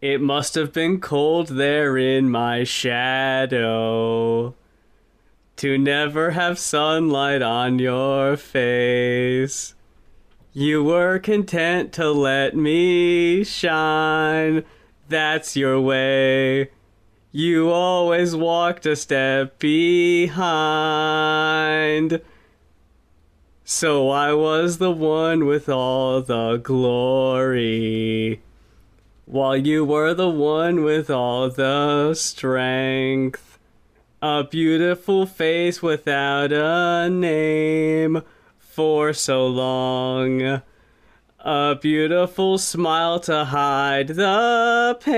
It must have been cold there in my shadow to never have sunlight on your face. You were content to let me shine. That's your way. You always walked a step behind. So I was the one with all the glory. While you were the one with all the strength. A beautiful face without a name for so long. A beautiful smile to hide the pain.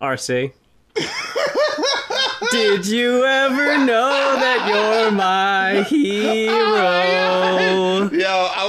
RC. Did you ever know that you're my oh hero?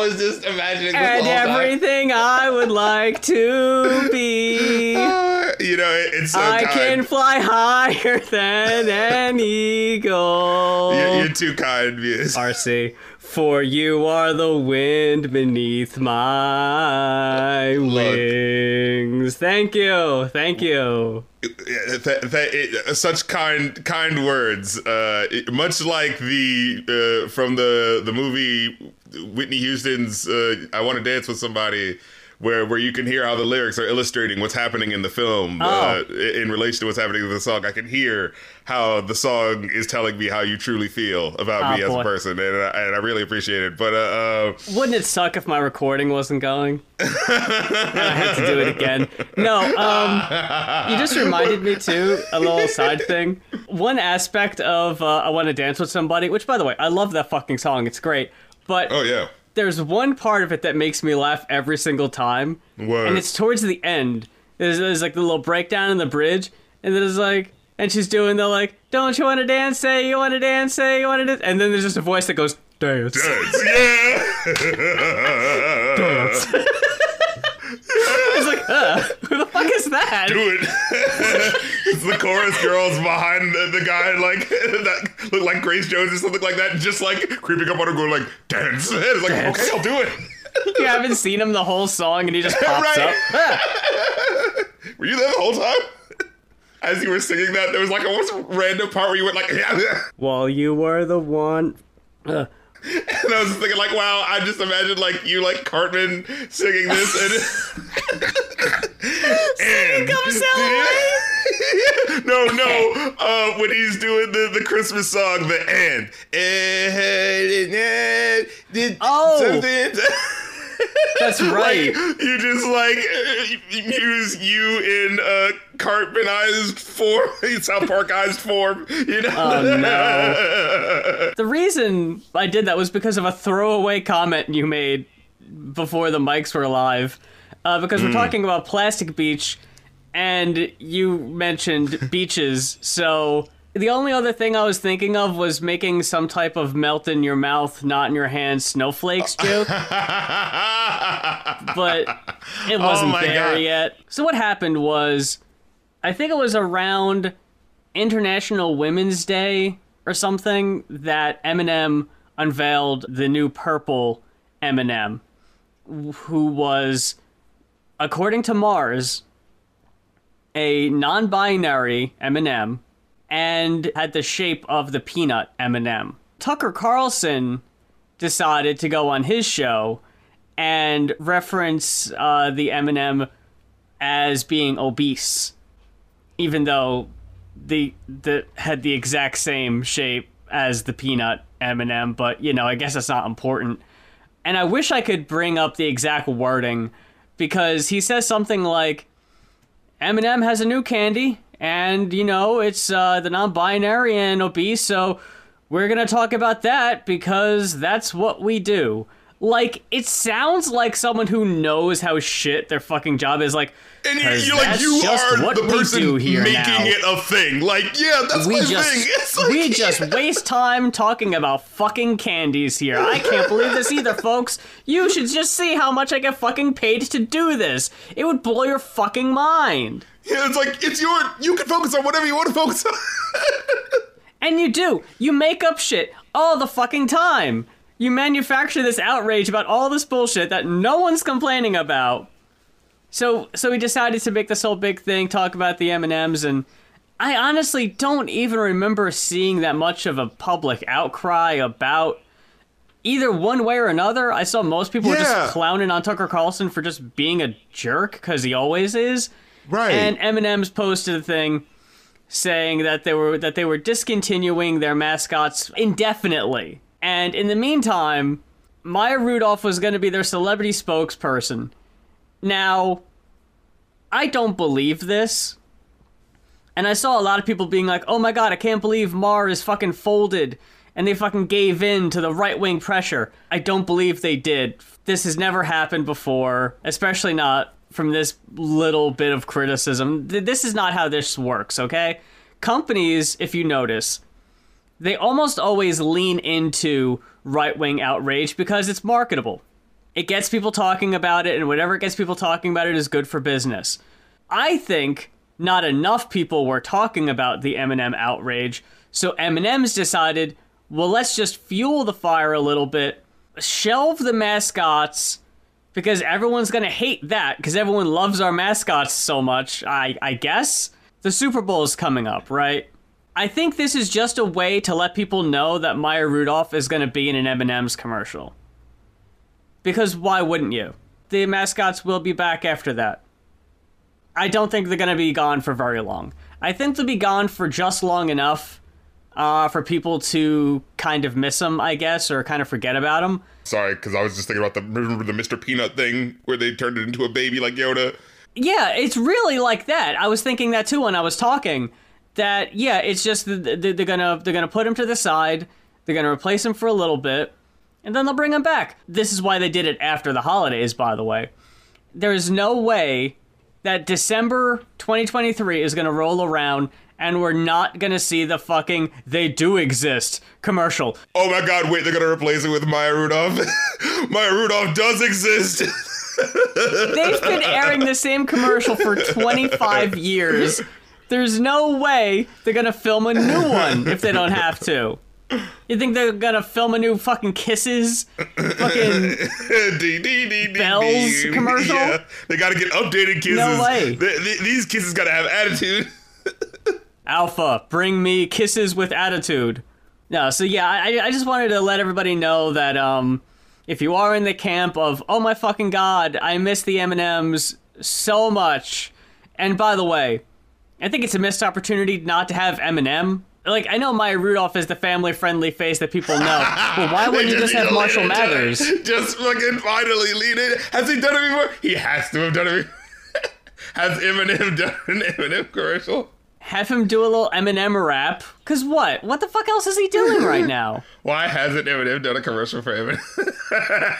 Was just imagining this And the whole time. everything I would like to be. You know, it- it's so I kind. can fly higher than an eagle. You're, you're too kind, Muse. RC, for you are the wind beneath my wings. Thank you, thank you. Th- th- it- such kind kind words. Uh, much like the uh, from the the movie Whitney Houston's uh, "I Want to Dance with Somebody." Where, where you can hear how the lyrics are illustrating what's happening in the film uh, Oh. in relation to what's happening in the song. I can hear how the song is telling me how you truly feel about Oh, me as boy. a person, and I, and I really appreciate it. But uh, uh, Wouldn't it suck if my recording wasn't going? and I had to do it again. No, um, you just reminded me too. A little side thing. One aspect of uh, "I Want to Dance with Somebody," which, by the way, I love that fucking song. It's great, but oh yeah, there's one part of it that makes me laugh every single time, and it's towards the end. There's, there's like the little breakdown in the bridge, and then it's like, and she's doing the like, "Don't you want to dance? Say you want to dance? Say you want to dance?" And then there's just a voice that goes, "Dance." Dance, yeah. Like, uh, who the fuck is that? do it. it's the chorus girls behind the, the guy like that look like Grace Jones or something like that, just like creeping up on her, going like dance. And it's like Dance. okay, I'll do it. You haven't seen him the whole song, and he just pops Right. up. Ah. Were you there the whole time? As you were singing that, there was like a one random part where you went like, yeah. While you were the one. Uh, And I was thinking like, wow, I just imagined like you like Cartman singing this and. and Come sail away. no, no. Uh, when he's doing the, the Christmas song, the end. Did Oh. something- That's right. Like, you just like uh, use you in a Cartmanized form, South Parkized form. You know. Oh, no. the reason I did that was because of a throwaway comment you made before the mics were live. Uh, because we're talking about Plastic Beach, and you mentioned beaches. So the only other thing I was thinking of was making some type of melt in your mouth, not in your hand snowflakes joke. but it oh wasn't Oh there God. yet. So what happened was, I think it was around International Women's Day or something that M&M unveiled the new purple M&M, who was, according to Mars, a non-binary M&M and had the shape of the peanut M&M. Tucker Carlson decided to go on his show and reference uh, the M&M as being obese, even though the the had the exact same shape as the peanut M&M. But you know, I guess that's not important. And I wish I could bring up the exact wording because he says something like, M&M has a new candy, and you know it's uh, the non-binary and obese, so we're gonna talk about that because that's what we do. Like it sounds like someone who knows how shit their fucking job is. Like, And you're like, you are what the we person do here making now. it a thing. Like, yeah, that's we my just thing. Like, we yeah. just waste time talking about fucking candies here. I can't believe this either, folks. You should just see how much I get fucking paid to do this. It would blow your fucking mind. Yeah, it's like it's your. You can focus on whatever you want to focus on. And you do. You make up shit all the fucking time. You manufacture this outrage about all this bullshit that no one's complaining about. So so we decided to make this whole big thing, talk about the M and I honestly don't even remember seeing that much of a public outcry about either one way or another. I saw most people were just clowning on Tucker Carlson for just being a jerk because he always is. Right. And M&M's posted a thing saying that they were that they were discontinuing their mascots indefinitely. And in the meantime, Maya Rudolph was going to be their celebrity spokesperson. Now, I don't believe this. And I saw a lot of people being like, "Oh my god, I can't believe Mar is fucking folded." And they fucking gave in to the right wing pressure. I don't believe they did. This has never happened before, especially not from this little bit of criticism. This is not how this works, okay? Companies, if you notice, they almost always lean into right wing outrage because it's marketable. It gets people talking about it, and whatever gets people talking about it is good for business. I think not enough people were talking about the M&M outrage, so M&M's decided, well, let's just fuel the fire a little bit, shelve the mascots because everyone's gonna hate that because everyone loves our mascots so much. I I guess the Super Bowl is coming up, right? I think this is just a way to let people know that Maya Rudolph is gonna be in an M&M's commercial. Because why wouldn't you? The mascots will be back after that. I don't think they're to be gone for very long. I think they'll be gone for just long enough uh, for people to kind of miss them, I guess, or kind of forget about them. Sorry, because I was just thinking about the remember the Mr. Peanut thing where they turned it into a baby like Yoda. Yeah, it's really like that. I was thinking that too when I was talking. That yeah, it's just th- th- they're gonna they're gonna put him to the side. They're gonna replace him for a little bit, and then they'll bring him back. This is why they did it after the holidays, by the way. There is no way that December 2023 is gonna roll around and we're not gonna see the fucking "they do exist" commercial. Oh my God! Wait, they're gonna replace it with Maya Rudolph. Maya Rudolph does exist. They've been airing the same commercial for 25 years. There's no way they're gonna film a new one if they don't have to. You think they're gonna film a new fucking Kisses? Fucking Bells commercial? Yeah, they gotta get updated kisses. No way. Th- th- these kisses gotta have attitude. Alpha, bring me Kisses with attitude. No, so yeah, I, I just wanted to let everybody know that um, if you are in the camp of oh my fucking god, I miss the M and M's so much, and by the way, I think it's a missed opportunity not to have Eminem. Like I know Maya Rudolph is the family-friendly face that people know, but why wouldn't you just have Marshall. Mathers? Just fucking finally lead it. Has he done it before? He has to have done it. before. Has Eminem done an M&M commercial? Have him do a little Eminem rap. Cause what? What the fuck else is he doing right now? Why hasn't Eminem done a commercial for M&M?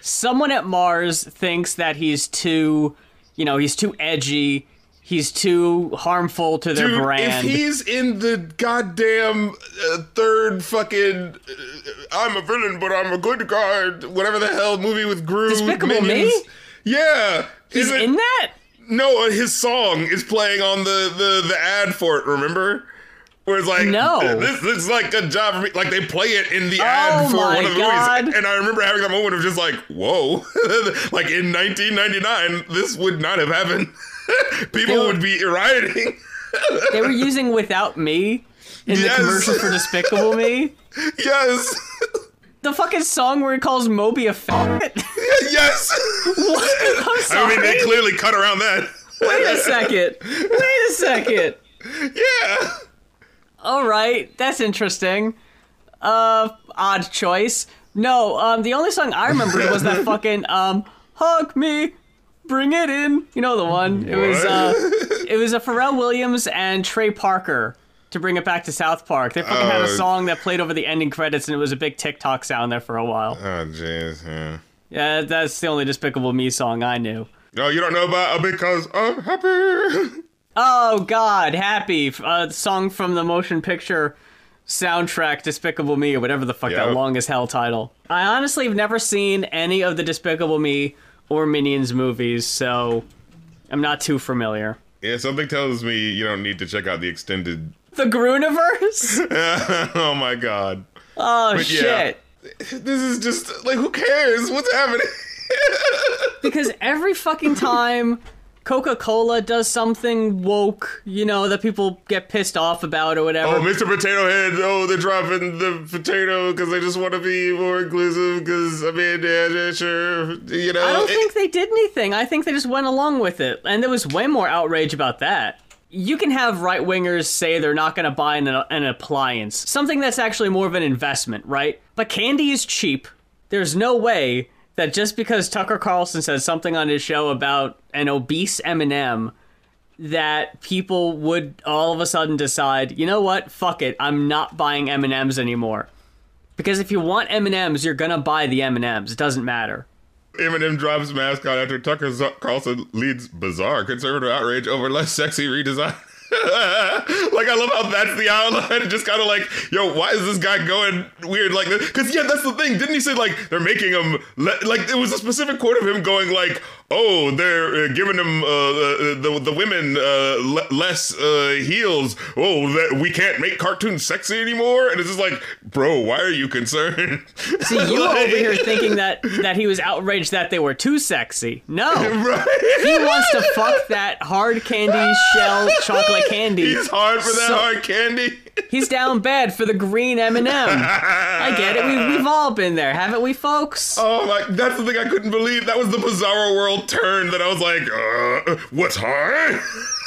someone at Mars thinks that he's too, you know, he's too edgy, he's too harmful to their Dude, brand. if he's in the goddamn uh, third fucking uh, I'm a villain but I'm a good guy, whatever the hell movie with Gru Despicable Me? minions. Yeah. he's Isn't- in that? No, his song is playing on the, the, the ad for it, remember? Where it's like, No. this looks like a job for me. Like, they play it in the oh ad Oh for one of the God. movies. And I remember having that moment of just like, whoa. like, in 1999, this would not have happened. People Dude. would be rioting. They were using "Without Me" in Yes. the commercial for Despicable Me. yes. The fucking song where he calls Moby a fat. yes. what? I'm sorry. I mean, they clearly cut around that. Wait a second. Wait a second. Yeah. All right, that's interesting. Uh, odd choice. No, um, the only song I remembered was that fucking um, hug me, bring it in. You know the one. It was uh, it was a Pharrell Williams and Trey Parker. To bring it back to South Park, they fucking had a Oh. song that played over the ending credits, and it was a big TikTok sound there for a while. Oh, jeez. Yeah. Yeah, that's the only Despicable Me song I knew. No, you don't know about because I'm happy. Oh God, Happy, uh, song from the motion picture soundtrack Despicable Me or whatever the fuck that long as hell title. I honestly have never seen any of the Despicable Me or Minions movies, so I'm not too familiar. Yeah, something tells me you don't need to check out the extended. The Grooniverse? oh my god. Oh yeah. shit. This is just like who cares? What's happening? because every fucking time Coca Cola does something woke, you know, that people get pissed off about or whatever. Oh, Mr. Potato Head! Oh, they're dropping the potato because they just want to be more inclusive. Because I mean, yeah, yeah, sure, you know. I don't think they did anything. I think they just went along with it. And there was way more outrage about that. You can have right wingers say they're not going to buy an, an appliance, something that's actually more of an investment, right? But candy is cheap. There's no way that just because Tucker Carlson said something on his show about an obese M&M that people would all of a sudden decide, you know what? Fuck it. I'm not buying M&Ms anymore. Because if you want M&Ms, you're going to buy the M&Ms. It doesn't matter. M&M drops mascot after Tucker Carlson leads bizarre conservative outrage over less sexy redesign. like I love how that's the outline. Just kind of like, yo, why is this guy going weird like this? Because yeah, that's the thing. Didn't he say like they're making him le- like it was a specific quote of him going like, oh, they're uh, giving them uh, uh, the the women uh, le- less uh, heels. Oh, that we can't make cartoons sexy anymore. And it's just like, bro, why are you concerned? See, you were over here thinking that that he was outraged that they were too sexy. No, right? he wants to fuck that hard candy shell chocolate candy. He's hard for that So- hard candy. He's down bad for the green M&M. I get it. We, we've all been there, haven't we, folks? Oh my! That's the thing I couldn't believe. That was the Bizarro World turn. That I was like, uh, what's hard?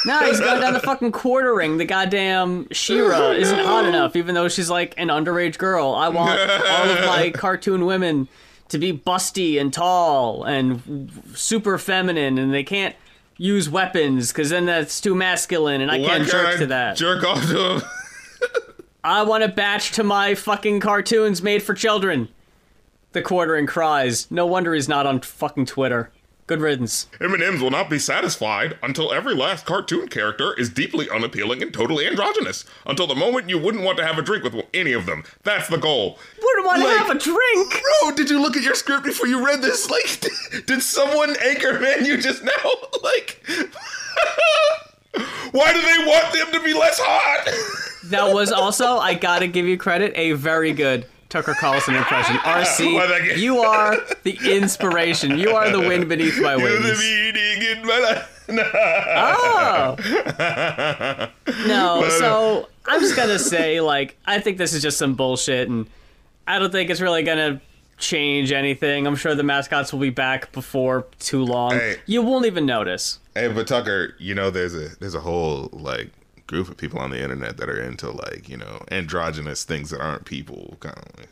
No, he's going down the fucking quartering. The goddamn She-Ra isn't hot enough, even though she's like an underage girl. I want all of my cartoon women to be busty and tall and super feminine, and they can't use weapons because then that's too masculine, and I Why can't jerk I to that. Jerk off to him. I want a batch to my fucking cartoons made for children. The quartering cries. No wonder he's not on fucking Twitter. Good riddance. M&M's will not be satisfied until every last cartoon character is deeply unappealing and totally androgynous. Until the moment you wouldn't want to have a drink with any of them. That's the goal. Wouldn't want to have a drink. Bro, did you look at your script before you read this? Like, did someone anchor man you just now? Like, why do they want them to be less hot? That was also, I gotta give you credit, a very good Tucker Carlson impression. RC, you. are the inspiration. You are the wind beneath my You're the wings. meaning in my life. Oh! No, uh, so I'm just gonna say, like, I think this is just some bullshit, and I don't think it's really gonna change anything. I'm sure the mascots will be back before too long. Hey. You won't even notice. Hey, but Tucker, you know, there's a there's a whole like group of people on the internet that are into like you know androgynous things that aren't people. Kind of like,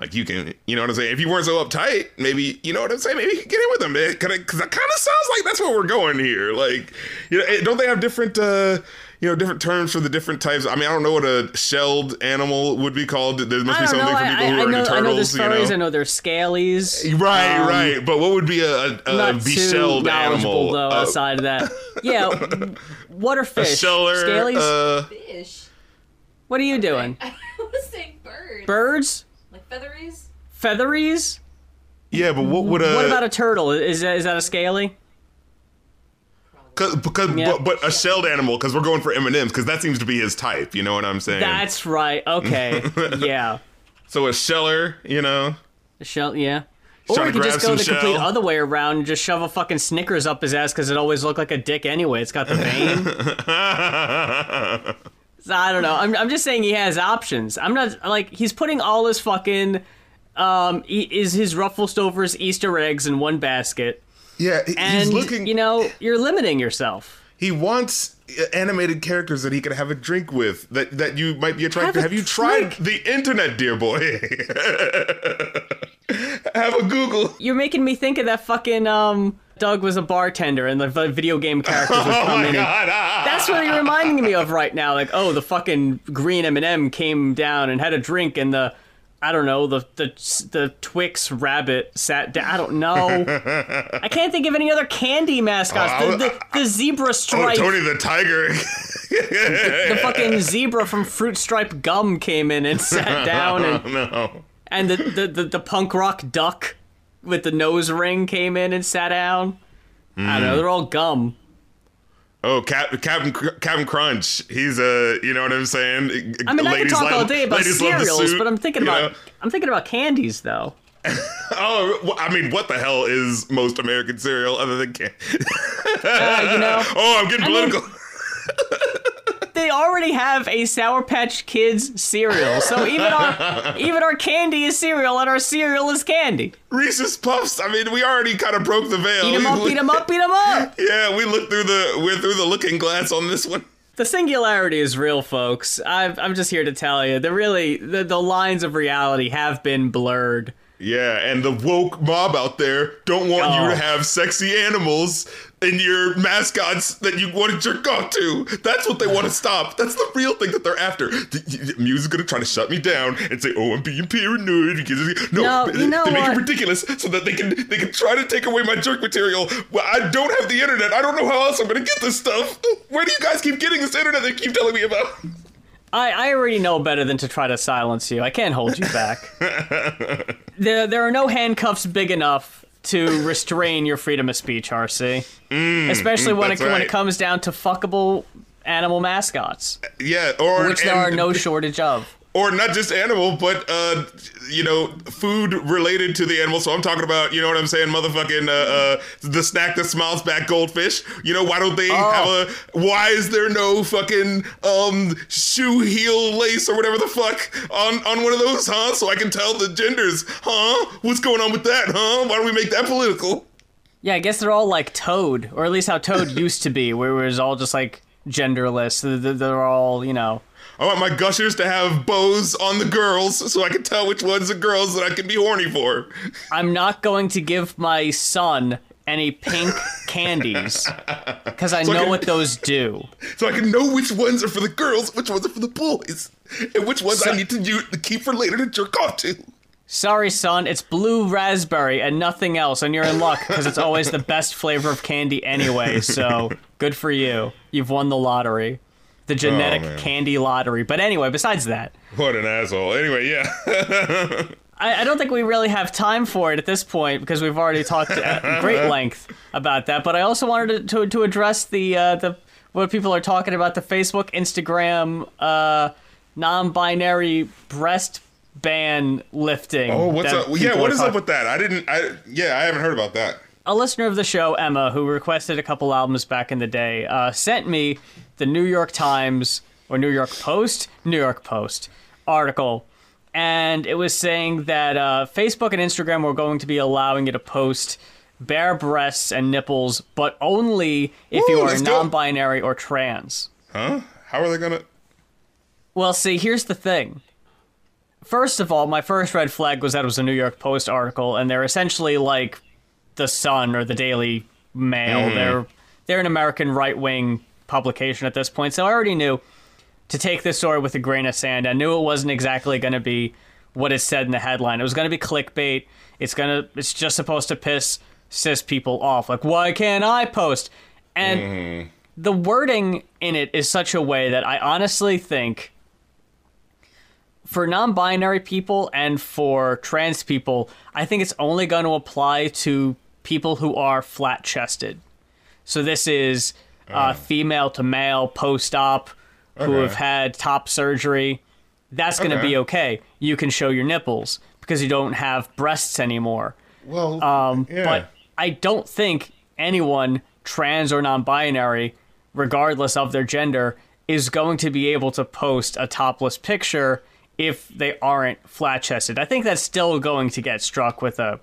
like you can, you know what I'm saying? If you weren't so uptight, maybe you know what I'm saying. Maybe you could get in with them, because that kind of sounds like that's where we're going here. Like, you know, eh, don't they have different? uh you know, different terms for the different types. I mean, I don't know what a shelled animal would be called. There must be don't know. something for people I, who I are know, into I know turtles. there's furries. you I know, know there's scalies. right, Um, right. But what would be a, a, a not too beshelled animal? though. Uh, outside of that, yeah. w- What are a fish? sheller. Scalies. Uh, Fish. what are you doing? I was saying birds. Birds? Like featheries? Featheries? yeah, but what would a what about a turtle? Is that, is that a scaly? Cause, because Yeah. but, but a shelled animal because we're going for M and M's because that seems to be his type. You know what I'm saying? That's right. Okay. yeah. so a sheller, you know. A Shell. Yeah. Or you could just go the some complete other way around and just shove a fucking Snickers up his ass because it always looked like a dick anyway. It's got the vein. So, I don't know. I'm, I'm just saying he has options. I'm not like he's putting all his fucking um e- is his Rufflestover's Easter eggs in one basket, yeah, he- and he's looking. you know you're limiting yourself. he wants uh, animated characters that he can have a drink with that that you might be attracted. Have to. Have you tried drink. the internet, dear boy? have a Google. You're making me think of that fucking um. Doug was a bartender, and the video game characters would Oh come my in. God! ah. that's what you're reminding me of right now. Like, oh, the fucking green M&M came down and had a drink, and the, I don't know, the the the Twix rabbit sat down. I don't know. I can't think of any other candy mascots. Oh, the, the, the zebra Oh, Tony the Tiger. the fucking zebra from Fruit Stripe Gum came in and sat down, and no. and the the, the, the punk rock duck with the nose ring came in and sat down. I don't Mm. know. They're all gum. Oh, Cap, Captain Captain Crunch. He's a, you know what I'm saying. I mean, I could talk like- all day about ladies cereals, but I'm thinking you about know? I'm thinking about candies though. Oh, well, I mean, what the hell is most American cereal other than can? Uh, you know, oh, I'm getting I mean- political. they already have a Sour Patch Kids cereal, so even our even our candy is cereal, and our cereal is candy. Reese's Puffs. I mean, we already kind of broke the veil. Eat 'em up, eat 'em up, eat 'em up. Yeah, we looked through the we're through the looking glass on this one. The singularity is real, folks. I've, I'm just here to tell you, the really the, the lines of reality have been blurred. Yeah, and the woke mob out there don't want you Oh. to have sexy animals in your mascots that you want to jerk off to. That's what they want to stop. That's the real thing that they're after. The, the music's gonna try to shut me down and say, "Oh, I'm being paranoid." Because no, No, you know they make what? it ridiculous so that they can they can try to take away my jerk material. Well, I don't have the internet. I don't know how else I'm gonna get this stuff. Where do you guys keep getting this internet They keep telling me about? I, I already know better than to try to silence you. I can't hold you back. there, there are no handcuffs big enough to restrain your freedom of speech, RC. Especially when it Mm, when right. it comes down to fuckable animal mascots, Yeah, or which there are no shortage of. Or not just animal, but uh, you know, food related to the animal. So I'm talking about, you know what I'm saying, motherfucking uh, uh, the snack that smiles back goldfish. You know, why don't they Oh. have a? Why is there no fucking um shoe heel lace or whatever the fuck on on one of those, huh? So I can tell the genders, huh? What's going on with that, huh? Why don't we make that political? Yeah, I guess they're all like Toad, or at least how Toad used to be, where it was all just like genderless. They're- They're all, you know. I want my gushers to have bows on the girls so I can tell which ones are girls that I can be horny for. I'm not going to give my son any pink candies because I So I know can- what those do. so I can know which ones are for the girls, which ones are for the boys, and which ones So- I need to, use, to keep for later to jerk off to. Sorry, son, it's blue raspberry and nothing else, and you're in luck because it's always the best flavor of candy anyway. So good for you. You've won the lottery, the genetic man. candy lottery. But anyway, besides that, What an asshole. Anyway, yeah. I, I don't think we really have time for it at this point because we've already talked at great length about that. But I also wanted to to, to address the uh, the what people are talking about the Facebook, Instagram, uh, non-binary breast ban lifting. oh, what's up? Yeah, what is up with that? I didn't. I yeah, I haven't heard about that. A listener of the show, Emma, who requested a couple albums back in the day, uh, sent me the New York Times or New York Post, New York Post article, and it was saying that uh, Facebook and Instagram were going to be allowing you to post bare breasts and nipples, but only if Woo, you are let's go. non-binary or trans. Huh? How are they gonna? Well, see, here's the thing. First of all, my first red flag was that it was a New York Post article, and they're essentially like the Sun or the Daily Mail. Mm-hmm. They're they're an American right wing publication at this point, so I already knew to take this story with a grain of sand. I knew it wasn't exactly going to be what it said in the headline. It was going to be clickbait. It's gonna. It's just supposed to piss cis people off. Like, why can't I post? And mm-hmm. the wording in it is such a way that I honestly think for non-binary people and for trans people, I think it's only going to apply to people who are flat-chested. So this is uh, female to male post-op who Okay. have had top surgery. That's going to Okay. be okay. You can show your nipples because you don't have breasts anymore. Well, Um, yeah. But I don't think anyone, trans or non binary, regardless of their gender, is going to be able to post a topless picture if they aren't flat chested. I think that's still going to get struck with a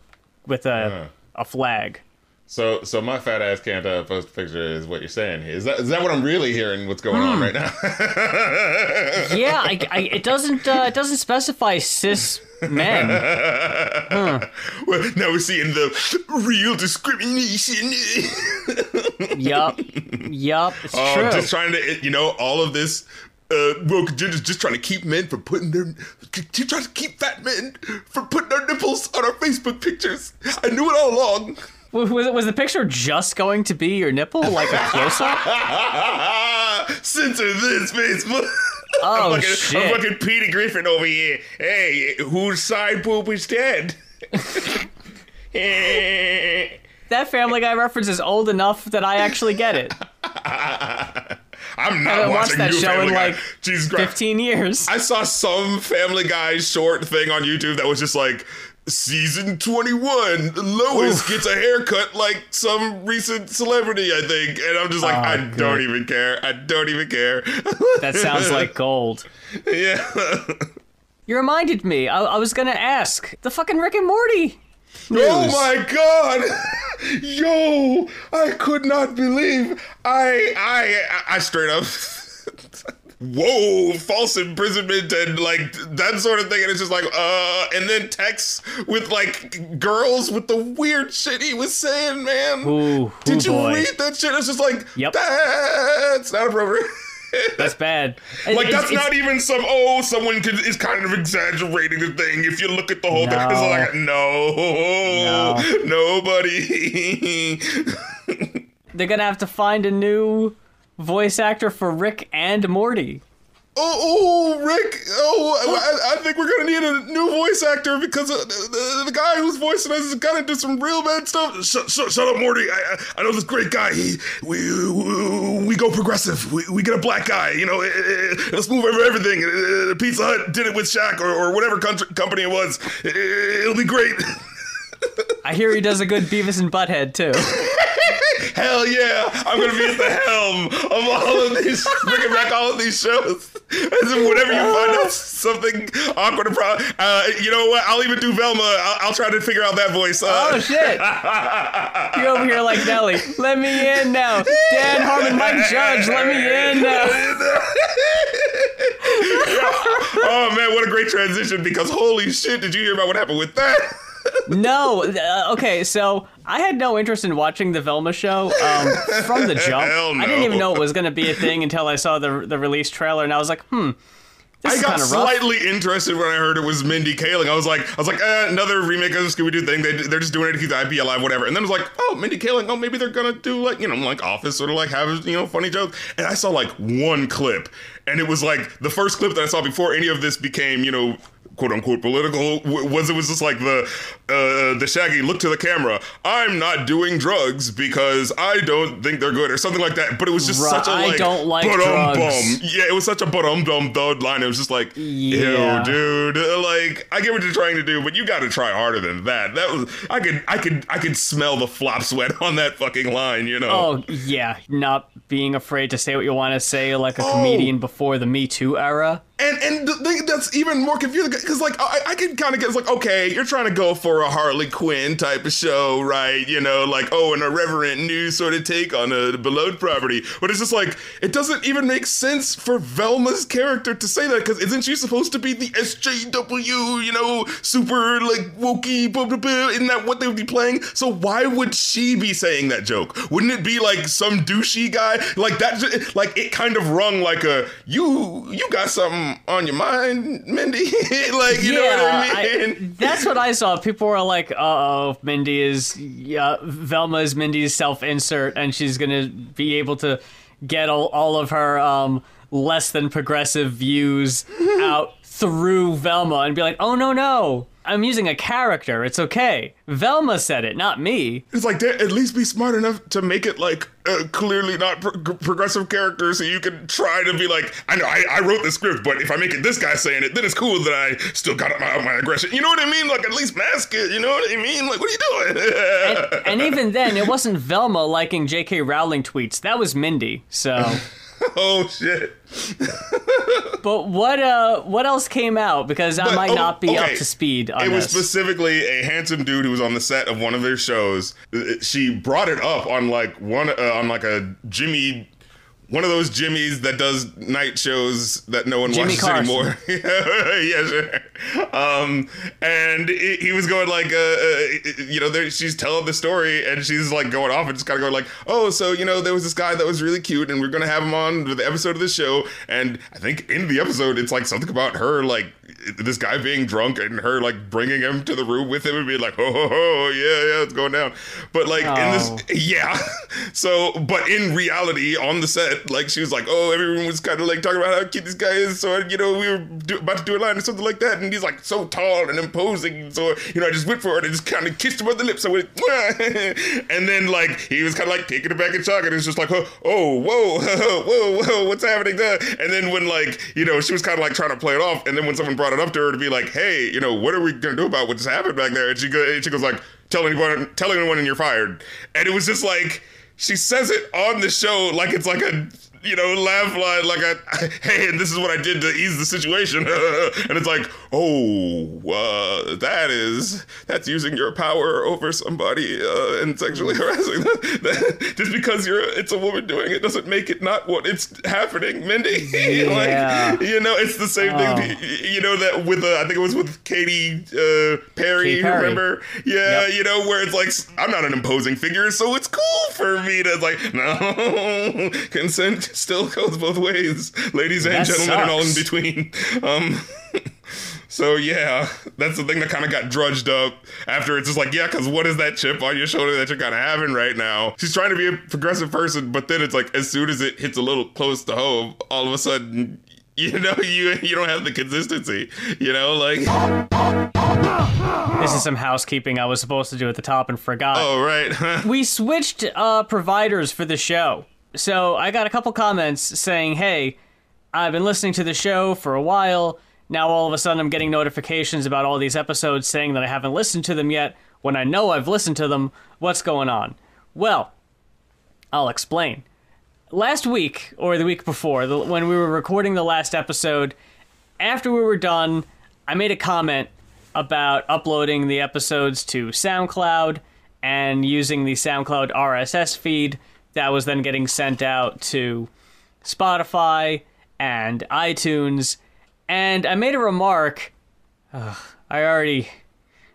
with a a flag. so so my fat ass can't uh, post a picture is what you're saying Is that is that what I'm really hearing? What's going Hmm. on right now? Yeah, I, I, it doesn't uh, it doesn't specify cis men. well, now we're seeing the real discrimination. yup, yup, it's Oh, true. just trying to, you know, all of this uh, woke agenda's just trying to keep men from putting their, keep trying to keep fat men from putting their nipples on our Facebook pictures. I knew it all along. was, was, the picture just going to be your nipple, like a close up? Censor this, Facebook. Oh I'm fucking, shit! I'm fucking Peter Griffin over here. Hey, whose side boob is dead? That Family Guy reference is old enough that I actually get it. I'm not haven't watched watching that show Family in, Guy. like, Jesus Christ. 15 years. I saw some Family Guy short thing on YouTube that was just like season 21 lois gets a haircut like some recent celebrity i think and i'm just like Oh, i good. don't even care i don't even care That sounds like gold. yeah You reminded me. I, I was gonna ask the fucking Rick and Morty. Oh my god! Yo, I could not believe I I I straight up Whoa, false imprisonment and like that sort of thing, and it's just like, uh, and then texts with like girls with the weird shit he was saying, man. Ooh, Did ooh, you boy. read that shit? It's just like, Yep. that's not appropriate. That's bad. Like It's- that's it's- not even some oh someone could, is kind of exaggerating the thing. If you look at the whole thing, it's No. like no, nobody. They're gonna have to find a new voice actor for Rick and Morty. Oh, oh, Rick. Oh, I, I think we're gonna need a new voice actor because uh, the, the guy who's voicing us is gonna do some real bad stuff. Shut, shut, shut up, Morty. I, I I know this great guy. He we we, we go progressive. We, we get a black guy. You know, eh, eh, let's move over everything. Eh, eh, Pizza Hut did it with Shaq or, or whatever country, company it was. Eh, eh, It'll be great. I hear he does a good Beavis and Butthead too. Hell yeah! I'm gonna be at the helm of all of these, bringing back all of these shows. Whenever you find out something awkward pro- uh, you know what? I'll even do Velma. I'll, I'll try to figure out that voice. Uh, Oh shit! You over here like Nelly? Let me in now. Dan Harmon, Mike Judge, let me in now. oh man, what a great transition! Because holy shit, did you hear about what happened with that? No, uh, okay, so I had no interest in watching the Velma show um, from the jump. Hell I didn't even know it was going to be a thing until I saw the the release trailer, and I was like, hmm, this I got kind of rough. slightly interested when I heard it was Mindy Kaling. I was like, I was like, eh, another remake of the Scooby Doo thing. They, they're just doing it to keep the IP alive, whatever. And then I was like, oh, Mindy Kaling. Oh, maybe they're gonna do like you know like Office, sort of like have you know funny jokes. And I saw like one clip, and it was like the first clip that I saw before any of this became you know quote unquote political was it was just like the uh, the Shaggy look to the camera. I'm not doing drugs because I don't think they're good or something like that. But it was just Right, such a like I don't like drugs. Yeah, it was such a but um dum dud line. It was just like, Yeah. ew, dude. Uh, Like, I get what you're trying to do, but you got to try harder than that. That was, I could, I could, I could smell the flop sweat on that fucking line. You know. Oh yeah, not being afraid to say what you want to say like a Oh. comedian before the Me Too era. And and the thing that's even more confusing because like I, I can kind of get like okay you're trying to go for a Harley Quinn type of show right? You know like oh an irreverent new sort of take on a beloved property. But it's just like it doesn't even make sense for Velma's character to say that because isn't she supposed to be the SJW you know super like wokey blah, blah, blah, isn't that what they would be playing? So why would she be saying that joke? Wouldn't it be like some douchey guy? Like that like it kind of rung like a you you got something on your mind Mindy like you know what I mean that's what I saw. People were like, "Uh oh, Mindy is yeah, Velma is Mindy's self-insert, and she's gonna be able to get all, all of her um, less than progressive views out through Velma, and be like, oh no no." I'm using a character. It's okay. Velma said it, not me. it's like at least be smart enough to make it like uh, clearly not pro- progressive character so you can try to be like I know I, I wrote the script but if I make it this guy saying it then it's cool that I still got my, my aggression you know what I mean like at least mask it you know what I mean like what are you doing And, and even then, it wasn't Velma liking J.K. Rowling tweets. That was Mindy. So. oh shit But what uh what else came out? Because I But, might oh, not be up to speed on it was this. specifically a handsome dude who was on the set of one of their shows. She brought it up on like one uh, on like a Jimmy. One of those Jimmys that does night shows that no one Jimmy watches Carson. anymore. yeah, sure. Um, and he he was going like, uh, uh, you know, there, she's telling the story, and she's like going off and just kind of going like, oh, so you know, there was this guy that was really cute, and we're gonna have him on with the episode of the show, and I think in the episode, it's like something about her like this guy being drunk and her like bringing him to the room with him and being like, oh, ho ho, yeah, yeah, it's going down. But like in Oh. this, yeah. So, but in reality, on the set, like she was like, oh, everyone was kind of like talking about how cute this guy is, so you know we were do- about to do a line or something like that, and he's like so tall and imposing, so you know I just went for it and just kind of kissed him on the lips. I went, and then like he was kind of like taking it back and chugging. It's just like, oh, oh, whoa, whoa, whoa, what's happening there? And then when like you know she was kind of like trying to play it off, and then when someone brought up to her to be like, hey, you know, what are we gonna do about what just happened back there? And she goes, and she goes like, tell anyone, tell anyone, and you're fired. And it was just like she says it on the show like it's like a you know laugh line like a hey and this is what I did to ease the situation and it's like oh uh, that is that's using your power over somebody uh, and sexually harassing them just because you're it's a woman doing it doesn't make it not what it's happening Mindy Yeah. like you know it's the same Oh. thing you know that with uh, I think it was with Katy uh, Perry Perry. remember yeah Yep. you know where it's like I'm not an imposing figure, so it's cool for me to like no consent still goes both ways, ladies and That gentlemen, and all in between. Um, so yeah, that's the thing that kind of got drudged up after it's just like yeah, because what is that chip on your shoulder that you're kind of having right now? She's trying to be a progressive person, but then it's like as soon as it hits a little close to home, all of a sudden. You know, you you don't have the consistency. You know, like This is some housekeeping I was supposed to do at the top and forgot. oh right, we switched uh, providers for the show. So I got a couple comments saying, hey, I've been listening to the show for a while. Now all of a sudden I'm getting notifications about all these episodes saying that I haven't listened to them yet when I know I've listened to them. What's going on? Well, I'll explain. Last week, or the week before, the, when we were recording the last episode, after we were done, I made a comment about uploading the episodes to SoundCloud and using the SoundCloud RSS feed that was then getting sent out to Spotify and iTunes. And I made a remark. Ugh, I already,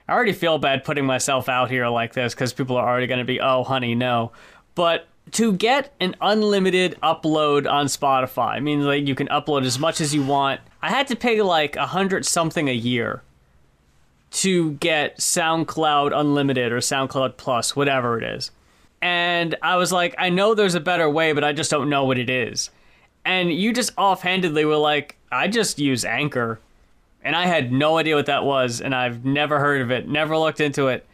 I already feel bad putting myself out here like this because people are already going to be, oh, honey, no. But to get an unlimited upload on Spotify, I mean, like you can upload as much as you want. I had to pay like a hundred something a year to get SoundCloud Unlimited or SoundCloud Plus, whatever it is. And I was like, I know there's a better way, but I just don't know what it is. And you just offhandedly were like, I just use Anchor. And I had no idea what that was, and I've never heard of it, never looked into it.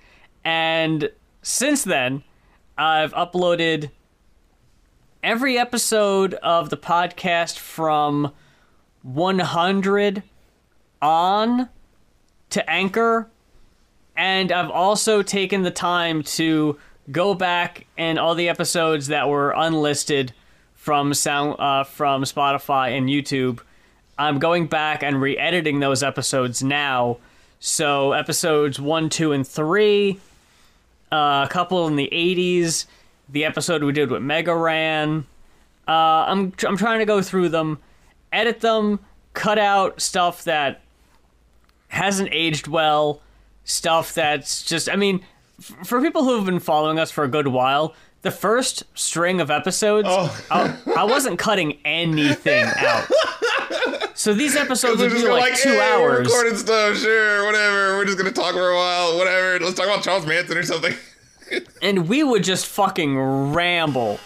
And since then, I've uploaded every episode of the podcast from 100 on to Anchor, and I've also taken the time to go back and all the episodes that were unlisted from sound uh, from Spotify and YouTube. I'm going back and re-editing those episodes now. So episodes one, two, and three, uh, a couple in the '80s, the episode we did with Mega Ran. Uh, I'm I'm trying to go through them, edit them, cut out stuff that hasn't aged well, stuff that's just I mean, for people who have been following us for a good while, the first string of episodes, Oh. I, I wasn't cutting anything out. So these episodes would be gonna like, two hey, we're hours. recording stuff, sure, whatever. We're just gonna talk for a while, whatever. Let's talk about Charles Manson or something. and we would just fucking ramble.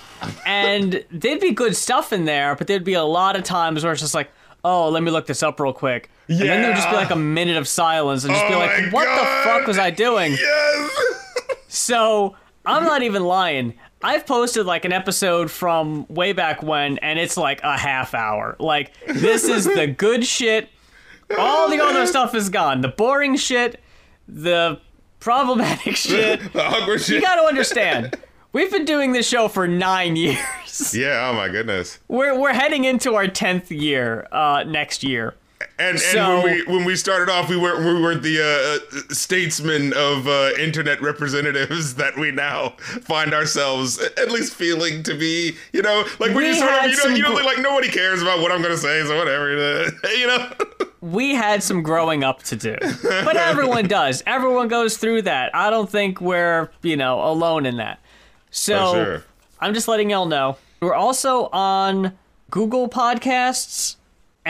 And there'd be good stuff in there, but there'd be a lot of times where it's just like, oh, let me look this up real quick. Yeah. And then there'd just be like a minute of silence and just be Oh like, my what the fuck was I doing? Yes. So I'm not even lying. I've posted like an episode from way back when, and it's like a half hour. Like, this is the good shit. All the other stuff is gone. The boring shit, the problematic shit. the awkward You got to understand. We've been doing this show for nine years. yeah. Oh my goodness. We're we're heading into our tenth year uh, next year. And, and So- when we when we started off, we weren't we weren't the uh, statesmen of uh, internet representatives that we now find ourselves at least feeling to be. You know, like when you sort of you know you know like nobody cares about what I'm gonna say, so whatever. uh, You know. We had some growing up to do, but everyone does. Everyone goes through that. I don't think we're you know alone in that. So sure. I'm just letting y'all know. We're also on Google Podcasts,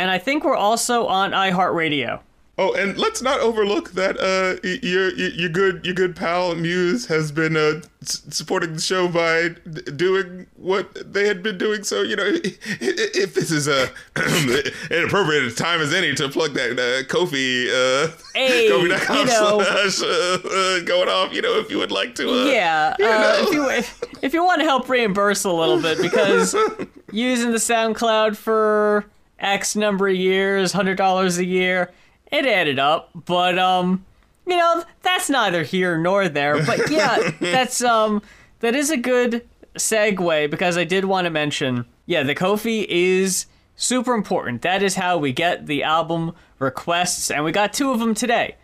and I think we're also on iHeartRadio. Oh, and let's not overlook that uh, your your good your good pal Muse has been uh, s- supporting the show by d- doing what they had been doing. So you know, if this is a an appropriate time as any to plug that uh, Ko-fi uh, Hey, Ko-fi.com you know. slash uh, uh, going off. You know, if you would like to. Uh, Yeah, you uh, know. if you if, if you want to help reimburse a little bit because using the SoundCloud for X number of years, hundred dollars a year, it added up. But um, you know that's neither here nor there. But yeah, that's um that is a good segue because I did want to mention yeah the Ko-fi is super important. That is how we get the album requests, and we got two of them today.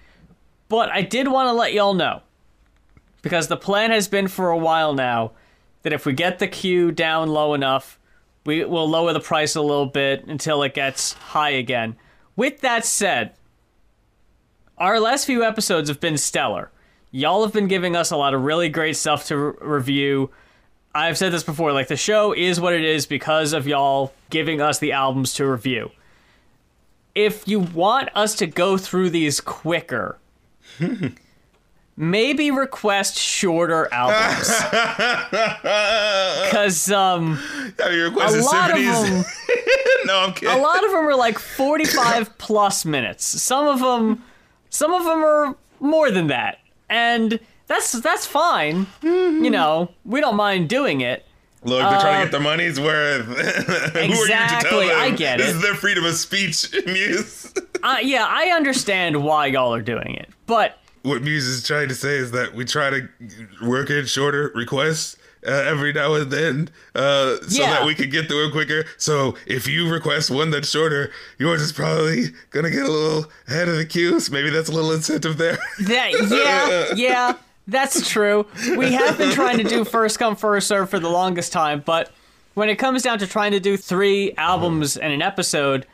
But I did want to let y'all know because the plan has been for a while now that if we get the queue down low enough, we will lower the price a little bit until it gets high again. With that said, our last few episodes have been stellar. Y'all have been giving us a lot of really great stuff to re- review. I've said this before, like the show is what it is because of y'all giving us the albums to review. If you want us to go through these quicker, maybe request shorter albums. Cause um Have you requested a lot of them no, I'm kidding. a lot of them are like 45 plus minutes. Some of them some of them are more than that. And that's that's fine. You know, we don't mind doing it. Look, they're trying to get their money's worth. Who are you to tell Uh, Exactly? I get This is their freedom of speech, Muse. Uh, yeah, I understand why y'all are doing it. But what Muse is trying to say is that we try to work in shorter requests uh, every now and then uh, so Yeah. that we can get through it quicker. So if you request one that's shorter, yours is probably going to get a little ahead of the queue. So maybe that's a little incentive there. that yeah, yeah, that's true. We have been trying to do first come first serve for the longest time, but when it comes down to trying to do 3 albums and an episode,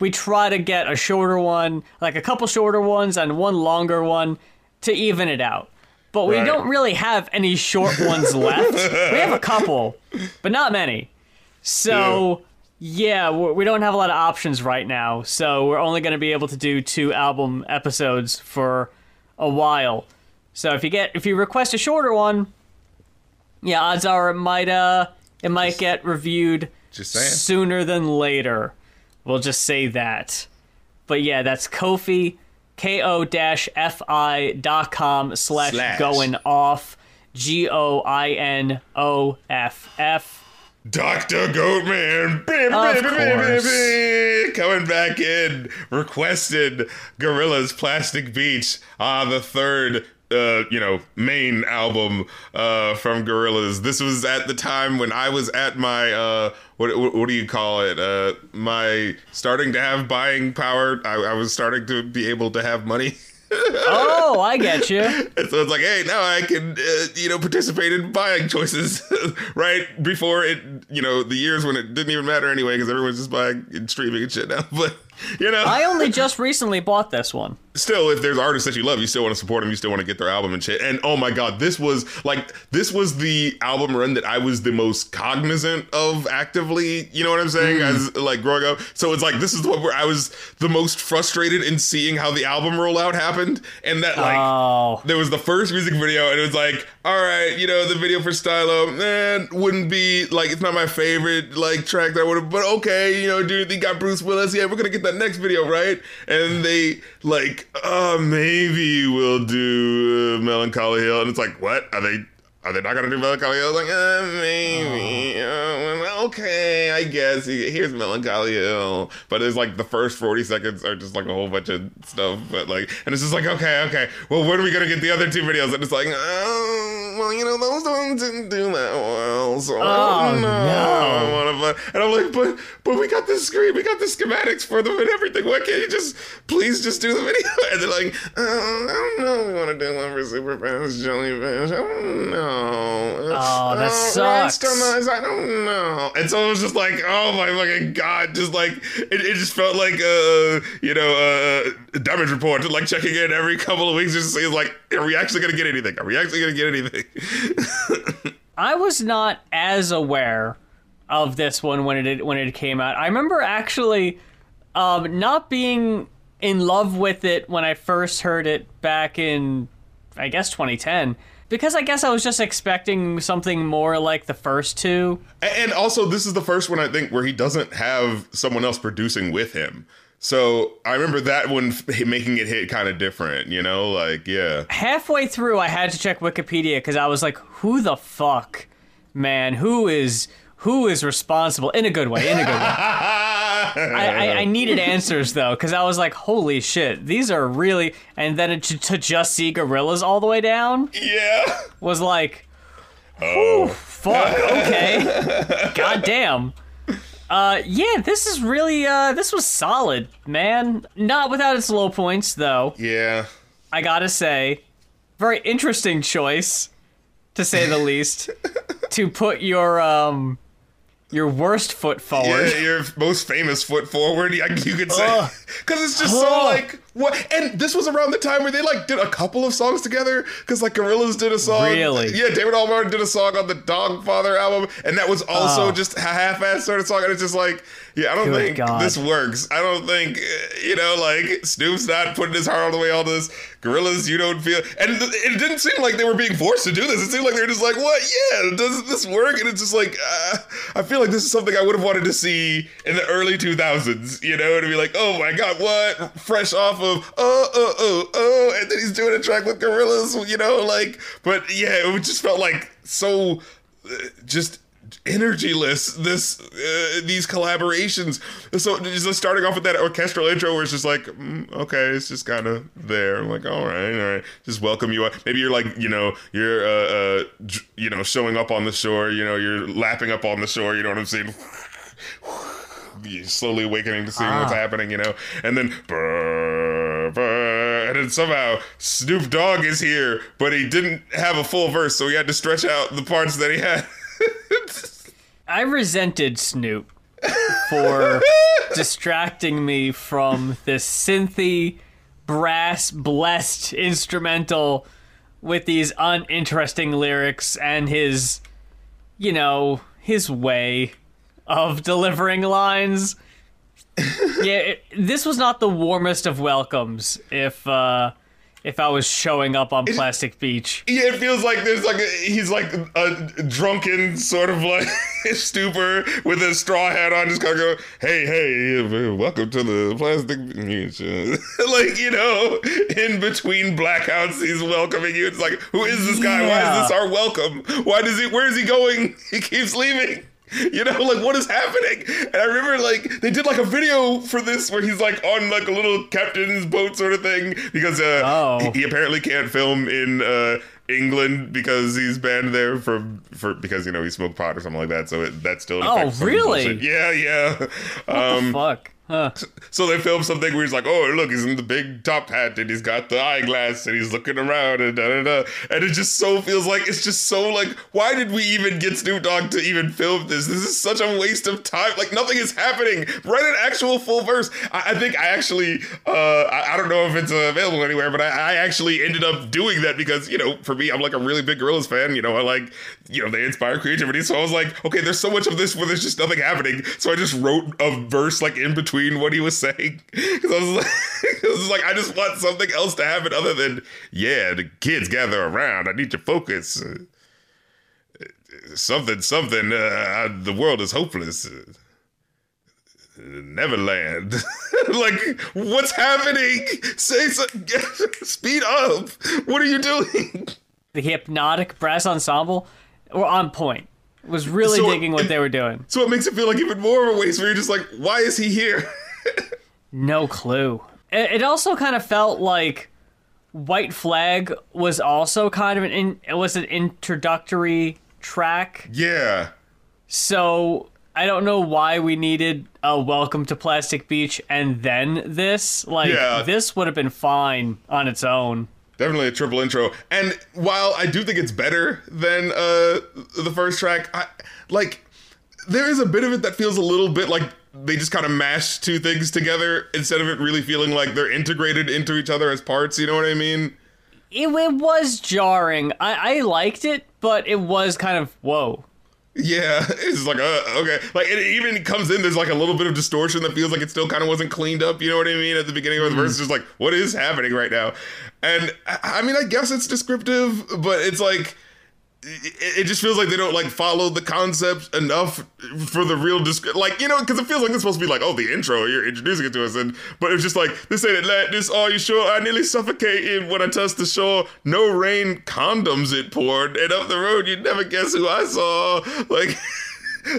we try to get a shorter one, like a couple shorter ones and one longer one to even it out. But we Right. don't really have any short ones left. We have a couple, but not many. So, yeah, we we don't have a lot of options right now. So, we're only going to be able to do two album episodes for a while. So, if you get if you request a shorter one, yeah, odds are it might uh it might get reviewed Just sooner than later. We'll just say that. But yeah, that's Kofi, ko-fi dot com slash Slash. going off, G-O-I-N-O-F-F. Dr. Goatman, course. bam, coming back in, requested Gorillaz' Plastic Beach on the third, uh, you know, main album uh, from Gorillaz. This was at the time when I was at my, uh, what, what, what do you call it? Uh, my starting to have buying power. I, I was starting to be able to have money. Oh, I get you. And so it's like, hey, now I can, uh, you know, participate in buying choices, right? Before it, you know, the years when it didn't even matter anyway, because everyone's just buying and streaming and shit now. But, you know, I only just recently bought this one. still, if there's artists that you love, you still want to support them, you still want to get their album and shit. And oh my God, this was like, this was the album run that I was the most cognizant of actively, you know what I'm saying? As like growing up. So it's like, this is the one where I was the most frustrated in seeing how the album rollout happened. And that, like, Oh. there was the first music video and it was like all right you know the video for stylo eh, wouldn't be like it's not my favorite like track that would have but okay you know dude they got bruce willis yeah we're gonna get that next video right? And they like uh maybe we'll do uh, melancholy hill. And it's like what? Are they are they not gonna do Melancholy Hill? Like, uh, maybe. Uh, okay, I guess. Here's Melancholy Hill. But it's like the first 40 seconds are just like a whole bunch of stuff. But like, and it's just like, okay, okay. Well, when are we gonna get the other two videos? And it's like, oh, well, you know, those ones didn't do that well. So I Oh, don't know. no. I wanna- but- And I'm like, but but we got the screen, we got the schematics for them and everything. Why can't you just please just do the video? And they're like, uh, I don't know. We want to do one for Super Fast Jellyfish. I don't know. Oh, that Uh, sucks. I don't know. And so it was just like, oh my fucking god, just like it, it just felt like uh you know uh damage report, like checking in every couple of weeks just to see like, are we actually gonna get anything? Are we actually gonna get anything? I was not as aware of this one when it when it came out. I remember actually um, not being in love with it when I first heard it back in, I guess, 2010. Because I guess I was just expecting something more like the first two. And also, this is the first one I think where he doesn't have someone else producing with him. So I remember that one making it hit kind of different, you know? Like, yeah. Halfway through, I had to check Wikipedia because I was like, "Who the fuck, man? Who is who is responsible?" In a good way. In a good way. I, I, I needed answers though, because I was like, "Holy shit, these are really." And then to, to just see Gorillaz all the way down yeah. was like, "Oh fuck, okay, goddamn." Uh, yeah, this is really uh, this was solid, man. Not without its low points though. Yeah. I gotta say, very interesting choice, to say the least, to put your um your worst foot forward. Yeah, your most famous foot forward, you could say, because it's just so like what. And this was around the time where they like did a couple of songs together, because like Gorillaz did a song. Really? Yeah, David Albarn did a song on the Dogfather album, and that was also Oh. just a half-ass sort of song. And it's just like, yeah, I don't Good think God. this works. I don't think uh, you know, like Snoop's not putting his heart all the way on this. Gorillaz, you don't feel, and th- it didn't seem like they were being forced to do this. It seemed like they were just like, what? Yeah, does this work? And it's just like, uh, I feel like this is something I would have wanted to see in the early 2000s, you know, to be like, oh my god, what? Fresh off of, oh, oh, oh, oh, and then he's doing a track with Gorillaz, you know, like, but yeah, it just felt like so, uh, just energyless this uh, these collaborations. So just starting off with that orchestral intro where it's just like mm, okay it's just kind of there. I'm like all right all right. Just welcome you up. Maybe you're like you know you're uh, uh you know showing up on the shore you know you're lapping up on the shore you know what i'm saying slowly awakening to seeing what's Ah. happening, you know, and then brr, brr, and then somehow Snoop Dogg is here, but he didn't have a full verse, so he had to stretch out the parts that he had. I resented Snoop for distracting me from this synthy, brass blessed instrumental with these uninteresting lyrics and his, you know, his way of delivering lines. yeah, it, this was not the warmest of welcomes if uh if I was showing up on Plastic Beach. yeah, it feels like there's like a, he's like a drunken sort of like stupor with a straw hat on, just kind of go, hey, hey, welcome to the plastic beach. like you know, in between blackouts, he's welcoming you. It's like, who is this guy? Why is this our welcome? Why does he? Where is he going? He keeps leaving. You know, like what is happening? And I remember like they did like a video for this where he's like on like a little captain's boat sort of thing because uh, Oh. he, he apparently can't film in uh, England because he's banned there for for because you know he smoked pot or something like that. So it, that's still Oh, really? bullshit. Yeah, yeah. Um, Fuck. So they filmed something where he's like, "Oh, look, he's in the big top hat and he's got the eyeglass and he's looking around and da da da." And it just so feels like it's just so like, why did we even get Snoop Dogg to even film this? This is such a waste of time. Like nothing is happening. Write an actual full verse. I, I think I actually, uh, I, I don't know if it's uh, available anywhere, but I, I actually ended up doing that because you know, for me, I'm like a really big Gorillaz fan. You know, I like, you know, they inspire creativity. So I was like, okay, there's so much of this where there's just nothing happening. So I just wrote a verse like in between what he was saying because I was like, I was like, I just want something else to happen other than yeah, the kids gather around. I need your focus. Uh, something, something. Uh, the world is hopeless. Uh, Neverland. like, what's happening? Say so, speed up. What are you doing? the hypnotic brass ensemble were on point. Was really So, digging what they were doing. So it makes it feel like even more of a waste where you're just like, why is he here? No clue. It, it also kind of felt like White Flag was also kind of an in, it was an introductory track. yeah. So I don't know why we needed a Welcome to Plastic Beach and then this. Like Yeah. this would have been fine on its own. Definitely a triple intro. And while I do think it's better than uh the first track, I like there is a bit of it that feels a little bit like they just kind of mash two things together instead of it really feeling like they're integrated into each other as parts, you know what I mean? It, it was jarring. I, I liked it, but it was kind of whoa. Yeah, it's like uh, okay, like it even comes in. There's like a little bit of distortion that feels like it still kind of wasn't cleaned up. You know what I mean? At the beginning of the verse, it's just like what is happening right now? And I mean, I guess it's descriptive, but it's like it, it just feels like they don't like follow the concept enough for the real descri- like you know because it feels like it's supposed to be like oh the intro you're introducing it to us and but it's just like this ain't Atlantis are you sure I nearly suffocated when I touched the shore no rain condoms it poured and up the road you'd never guess who I saw like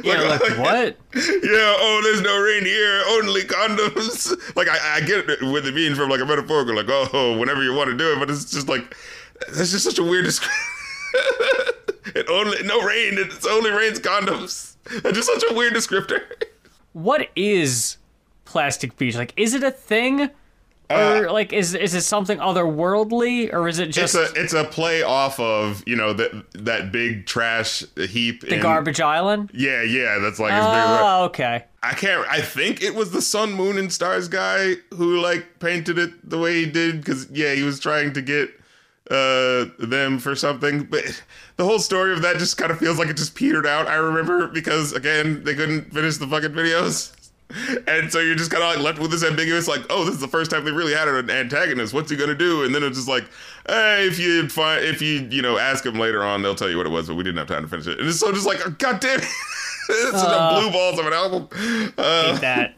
Yeah, like, what? yeah, oh, there's no rain here, only condoms. Like, I, I get it with it being from like a metaphorical, like, oh, whenever you want to do it, but it's just like, that's just such a weird description. it only, no rain, it's only rains condoms. That's just such a weird descriptor. What is Plastic Beach? Like, is it a thing? Uh, or like, is is it something otherworldly, or is it just It's a, it's a play off of, you know, that that big trash heap. the Garbage Island? Yeah, yeah, that's like. Oh, okay. I can't. I think it was the Sun, Moon, and Stars guy who like painted it the way he did because yeah, he was trying to get uh them for something. But the whole story of that just kind of feels like it just petered out. I remember because again they couldn't finish the fucking videos. And so you're just kind of like left with this ambiguous, like, oh, this is the first time they really had an antagonist. What's he gonna do? And then it's just like, hey, if you find, if you, you know, ask him later on, they'll tell you what it was, but we didn't have time to finish it. And it's so just like, oh, god damn it, it's Uh. a blue balls of an album. Uh, Hate that.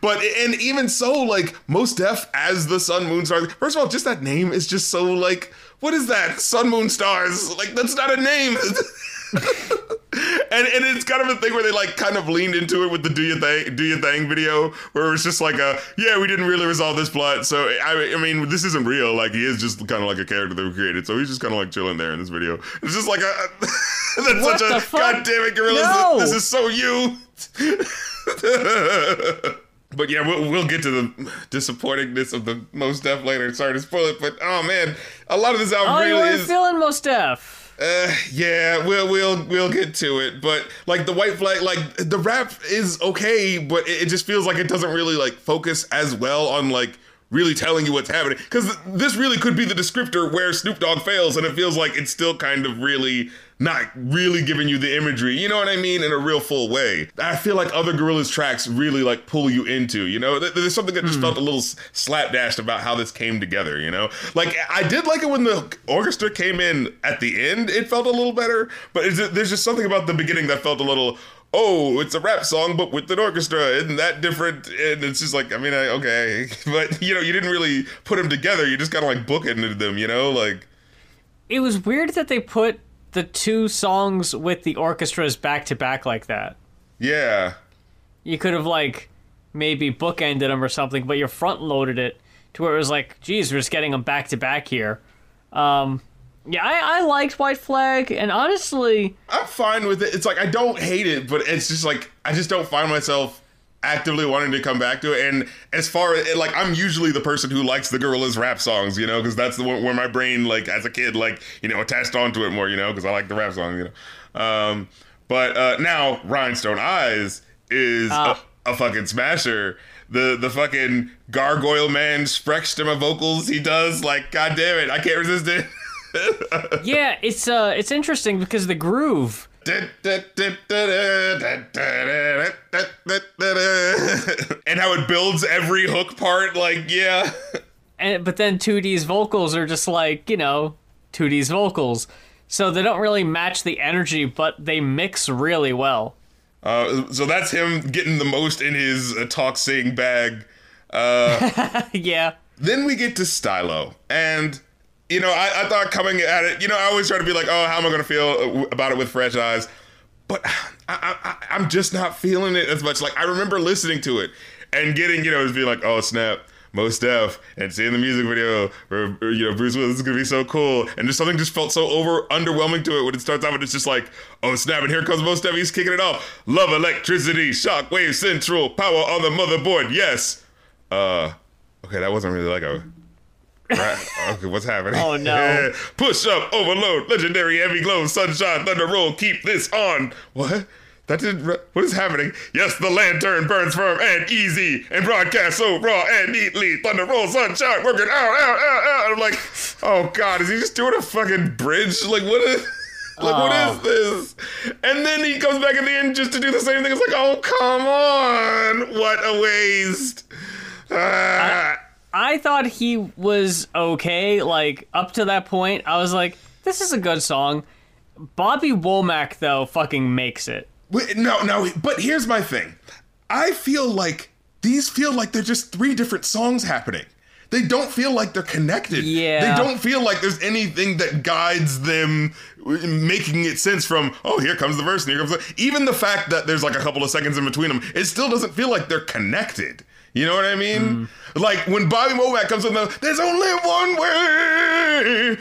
But and even so, like Mos Def as the Sun Moon Stars. First of all, just that name is just so like, what is that? Sun Moon Stars? Like that's not a name. and and it's kind of a thing where they like kind of leaned into it with the do your thing do your thing video where it was just like a yeah we didn't really resolve this plot so I, I mean this isn't real like he is just kind of like a character that we created so he's just kind of like chilling there in this video it's just like a that's What such a fuck? god damn it Gorillaz No. this is so you but yeah, we'll, we'll get to the disappointingness of the Mos Def later. Sorry to spoil it, but oh man, a lot of this album Oh, you really is. feeling most deaf. Uh, yeah, we'll we'll we'll get to it, but like the white flag, like the rap is okay, but it, it just feels like it doesn't really like focus as well on like really telling you what's happening because this really could be the descriptor where Snoop Dogg fails, and it feels like it's still kind of really not really giving you the imagery, you know what I mean, in a real full way. I feel like other Gorillaz tracks really like pull you into, you know, there's something that just hmm. felt a little slapdashed about how this came together, you know, like I did like it when the orchestra came in at the end, it felt a little better, but is there's just something about the beginning that felt a little. Oh, it's a rap song, but with an orchestra. Isn't that different? And it's just like, I mean, I, okay, but you know, you didn't really put them together. You just kind of like bookended them, you know, like It was weird that they put the two songs with the orchestras back to back like that. yeah. You could have like maybe bookended them or something, but you front loaded it to where it was like, geez, we're just getting them back to back here. Um, yeah, I, I liked White Flag, and honestly, I'm fine with it. It's like I don't hate it, but it's just like I just don't find myself actively wanting to come back to it. And as far as like I'm usually the person who likes the Gorillaz rap songs, you know, because that's the one where my brain like as a kid like you know attached onto it more, you know, because I like the rap songs, you know. Um, but uh, now Rhinestone Eyes is Ah. a, a fucking smasher. The the fucking gargoyle man Sprechstimme vocals he does, like god damn it, I can't resist it. yeah, it's uh, it's interesting because the groove. And how it builds every hook part like yeah. And but then 2D's vocals are just like you know 2D's vocals, so they don't really match the energy, but they mix really well. uh, so that's him getting the most in his uh, talk sing bag. Uh, yeah, then we get to stylo. And you know I, I thought coming at it you know i always try to be like oh how am i going to feel about it with fresh eyes? But I, I, i'm just not feeling it as much. Like i remember listening to it and getting you know just being like oh snap Mos Def and seeing the music video where you know Bruce Willis is gonna be so cool. And just something just felt so over underwhelming to it when it starts off and it's just like oh snap and here comes Mos Def he's kicking it off. Love electricity shockwave central power on the motherboard yes. Uh okay that wasn't really like a Right. Okay, what's happening? Oh, no. Push up, overload, legendary heavy glow, sunshine, thunder roll, keep this on. What? That didn't. Re- what is happening? Yes, the lantern burns firm and easy, and broadcast so raw and neatly. Thunder roll, sunshine, working out, out, out, out. I'm like, oh god, is he just doing a fucking bridge? Like, what? Is- Like, what is this? And then he comes back at the end just to do the same thing. It's like, oh, come on. What a waste. Ah. I thought he was okay. Like up to that point, I was like, "This is a good song." Bobby Womack though fucking makes it. Wait, no, no, but here's my thing. I feel like these feel like they're just three different songs happening. They don't feel like they're connected. Yeah. They don't feel like there's anything that guides them making it sense from, oh, here comes the verse and here comes the. Even the fact that there's like a couple of seconds in between them, it still doesn't feel like they're connected. You know what I mean? Like when Bobby Womack comes in, the, there's only one way.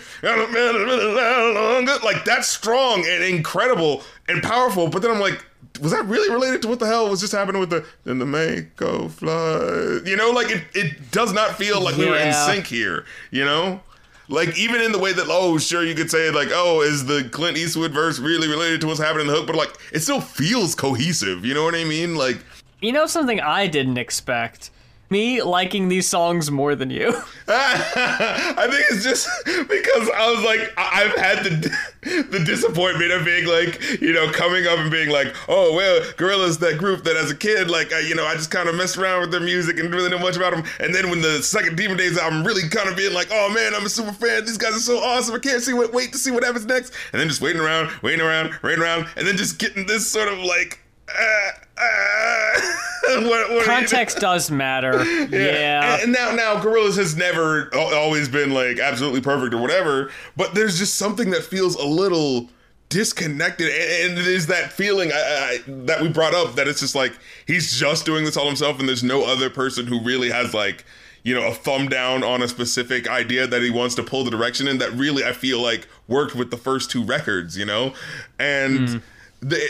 Like that's strong and incredible and powerful. But then I'm like, was that really related to what the hell was just happening with the then the Mako fly? You know, like it, it does not feel like we were in sync here. You know. Like even in the way that oh sure you could say like oh is the Clint Eastwood verse really related to what's happening in the hook but like it still feels cohesive you know what I mean like You know something I didn't expect? Me liking these songs more than you. I think it's just because I was like, I've had the the disappointment of being like, you know, coming up and being like, oh well, Gorillaz that group that as a kid, like, I, you know, I just kind of messed around with their music and didn't really know much about them. And then when the second Demon Days, I'm really kind of being like, oh man, I'm a super fan. These guys are so awesome. I can't see what wait to see what happens next. And then just waiting around, waiting around, waiting around, and then just getting this sort of like. What, what Context does matter. Yeah. and, and now, now, Gorillaz has never always been like absolutely perfect or whatever, but there's just something that feels a little disconnected, and, and it is that feeling I, I, that we brought up that it's just like he's just doing this all himself, and there's no other person who really has like you know a thumb down on a specific idea that he wants to pull the direction in. That really I feel like worked with the first two records, you know, and th-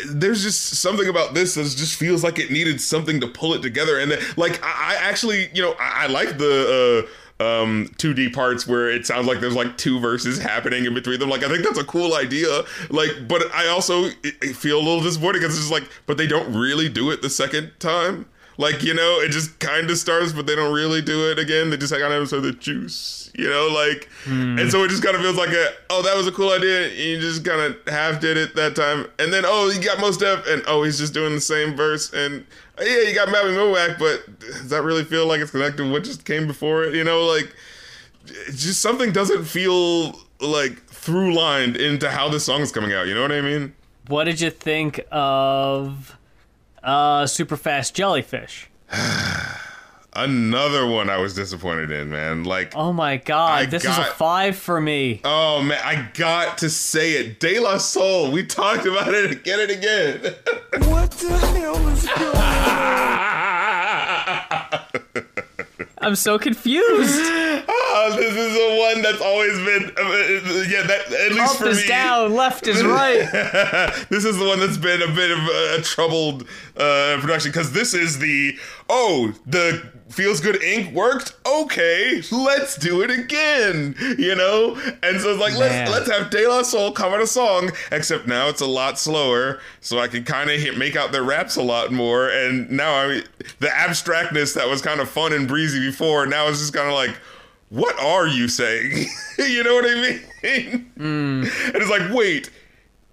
there's just something about this that just feels like it needed something to pull it together. And like, I, I actually, you know, I, I like the. Uh, um 2D parts where it sounds like there's like two verses happening in between them. Like I think that's a cool idea. Like, but I also feel a little disappointed because it's just like, but they don't really do it the second time. Like you know, it just kind of starts, but they don't really do it again. They just kind of have the juice, you know, like, hmm. and so it just kind of feels like a, oh, that was a cool idea. And you just kind of half did it that time, and then oh, you got Mos Def, and oh, he's just doing the same verse, and oh, yeah, you got Bobby Mowack, but does that really feel like it's connected? What just came before it, you know, like, just something doesn't feel like through lined into how this song is coming out. You know what I mean? What did you think of uh Super Fast Jellyfish? Another one I was disappointed in, man. Like, Oh my god, I this is a 5 for me. Oh man, I got to say it. De La Soul. We talked about it again and again. What the hell is going I'm so confused. oh, this is the one that's always been, uh, yeah, that at least Up for is me. down, left is right. this is the one that's been a bit of a troubled uh, production because this is the oh the Feels Good Inc. worked okay let's do it again you know and so it's like Man. let's let's have De La Soul cover the song except now it's a lot slower so I can kind of make out their raps a lot more and now I mean, the abstractness that was kind of fun and breezy before now it's just kind of like what are you saying you know what I mean hmm. and it's like wait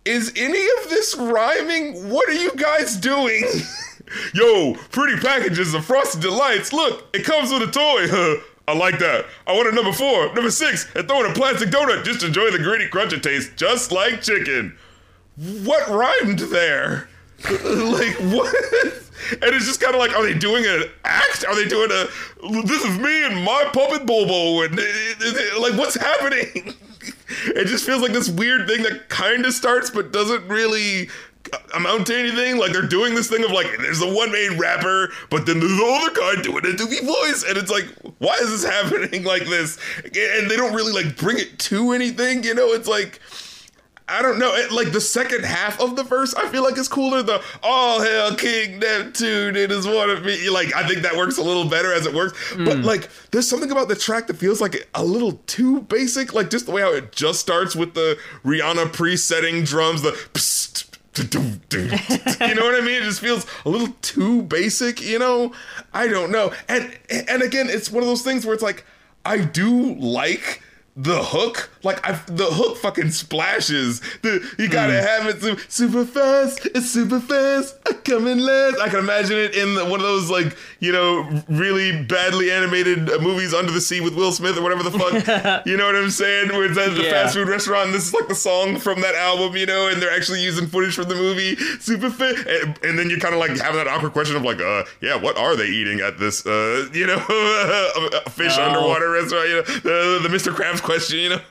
is any of this rhyming? What are you guys doing? Yo, pretty packages of frosted delights. Look, it comes with a toy. I like that. I want a number four, number six, and throw in a plastic donut. Just enjoy the gritty crunch it tastes just like chicken. What rhymed there? like what? And it's just kind of like, are they doing an act? Are they doing a? This is me and my puppet Bobo, and like, what's happening? It just feels like this weird thing that kind of starts but doesn't really amount to anything. Like they're doing this thing of like, there's the one main rapper, but then there's the other guy doing a doobie voice, and it's like, why is this happening like this? And they don't really like bring it to anything. You know, it's like. I don't know. It, like the second half of the verse, I feel like is cooler. The all hail King Neptune, it is one of me. Like I think that works a little better as it works. But mm. like, there's something about the track that feels like a little too basic. Like just the way how it just starts with the Rihanna pre-setting drums, the. psst, you know what I mean? It just feels a little too basic, you know? I don't know. And and again, it's one of those things where it's like I do like the hook, like I, the hook fucking splashes. The you gotta have it su- super fast. It's super fast. I come in last. I can imagine it in the, one of those like you know really badly animated uh, movies, Under the Sea with Will Smith or whatever the fuck. you know what I'm saying? Where it's at the Yeah. fast food restaurant. And this is like the song from that album, you know, and they're actually using footage from the movie. Super fit. And, and then you kind of like have that awkward question of like, uh, yeah, what are they eating at this, uh, you know, fish Oh. underwater restaurant? You know, the, the Mr. Krabs question, you know.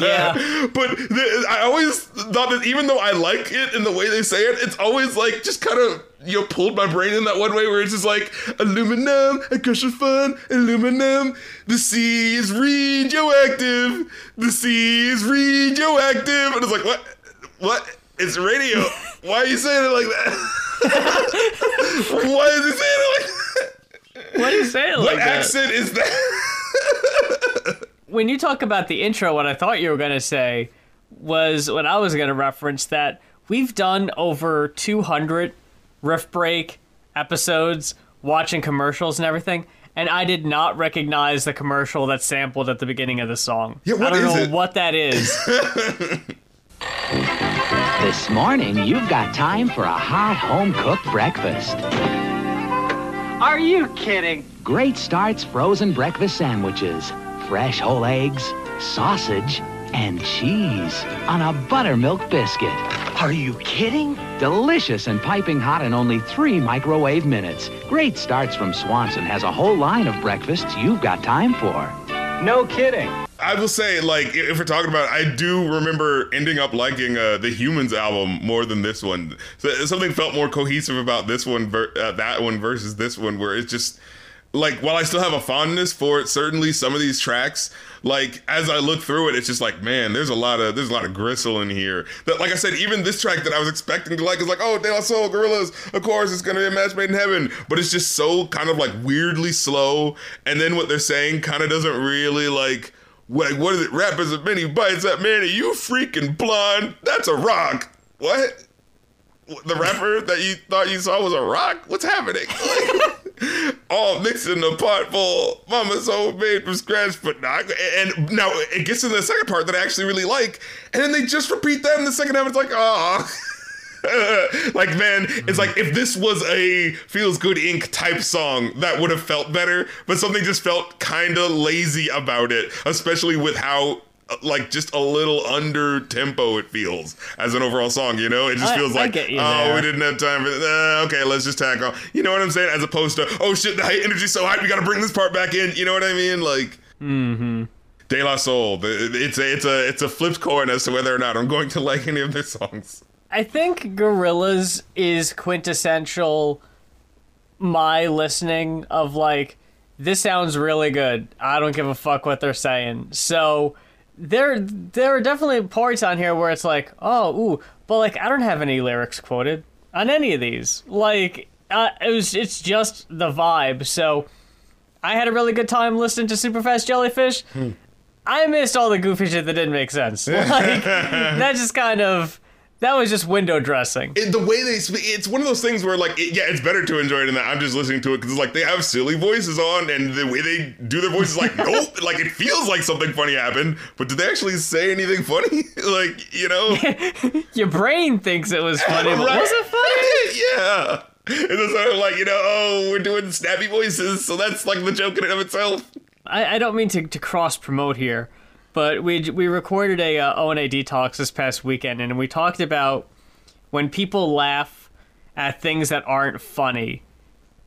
Yeah. But the, I always thought that even though I like it in the way they say it, it's always like just kind of you know pulled my brain in that one way where it's just like aluminum, a crush of fun, aluminum. The sea is radioactive. The sea is radioactive. And it's like what? What? It's radio. Why are you saying it like that? Why is he saying it like that? What do you say it What like that? accent is that? When you talk about the intro, what I thought you were going to say was what I was going to reference that we've done over 200 riff break episodes watching commercials and everything. And I did not recognize the commercial that sampled at the beginning of the song. Yeah, what I don't is know it? what that is. This morning, you've got time for a hot home cooked breakfast. Are you kidding? Great starts frozen breakfast sandwiches, fresh whole eggs, sausage, and cheese on a buttermilk biscuit. Are you kidding? Delicious and piping hot in only three microwave minutes. Great starts from Swanson has a whole line of breakfasts you've got time for. No kidding. I will say, like, if we're talking about, I do remember ending up liking uh, the Humans album more than this one. So something felt more cohesive about this one, ver- uh, that one versus this one, where it's just like, while I still have a fondness for it, certainly some of these tracks, like as I look through it, it's just like, man, there's a lot of there's a lot of gristle in here. That, like I said, even this track that I was expecting to like is like, oh, De La Soul, Gorillaz, of course, it's gonna be a match made in heaven, but it's just so kind of like weirdly slow, and then what they're saying kind of doesn't really like. Like, what is it? Rappers of many bites that man, are you freaking blonde? That's a rock. What? The rapper that you thought you saw was a rock? What's happening? Like, all mixed in a pot full. Mama's homemade from scratch, but not. And now it gets to the second part that I actually really like, and then they just repeat that in the second half. It's like, ah. like man, it's like if this was a Feels Good Inc. type song, that would have felt better. But something just felt kind of lazy about it, especially with how like just a little under tempo it feels as an overall song. You know, it just I- feels like oh, we didn't have time for uh, okay, let's just tack on. You know what I'm saying? As opposed to oh shit, the high energy's so high, we got to bring this part back in. You know what I mean? Like. Mm-hmm. De La Soul. It's a it's a it's a flipped coin as to whether or not I'm going to like any of their songs. I think Gorillaz is quintessential my listening of like this sounds really good. I don't give a fuck what they're saying. So there there are definitely parts on here where it's like, "Oh, ooh, but like I don't have any lyrics quoted on any of these." Like uh, it was it's just the vibe. So I had a really good time listening to Superfast Jellyfish. I missed all the goofy shit that didn't make sense. Like that just kind of that was just window dressing. It, the way they speak, it's one of those things where like, it, yeah, it's better to enjoy it in that I'm just listening to it because it's like they have silly voices on, and the way they do their voices, like, nope, like it feels like something funny happened, but did they actually say anything funny? like, you know, Your brain thinks it was funny, but Right. was it funny? yeah. It's sort of like you know, oh, we're doing snappy voices, so that's like the joke in and of itself. I, I don't mean to, to cross promote here, but we we recorded a uh, O and A detox this past weekend, and we talked about when people laugh at things that aren't funny.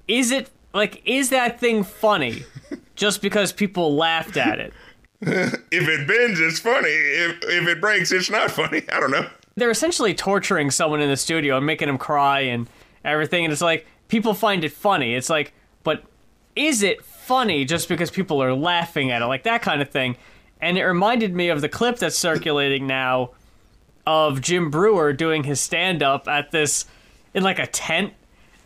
Is it like is that thing funny just because people laughed at it? If it bends, it's funny. If if it breaks, it's not funny. I don't know. They're essentially torturing someone in the studio and making them cry and everything, and it's like people find it funny. It's like, but is it funny just because people are laughing at it, like that kind of thing? And it reminded me of the clip that's circulating now of Jim Breuer doing his stand up at this in like a tent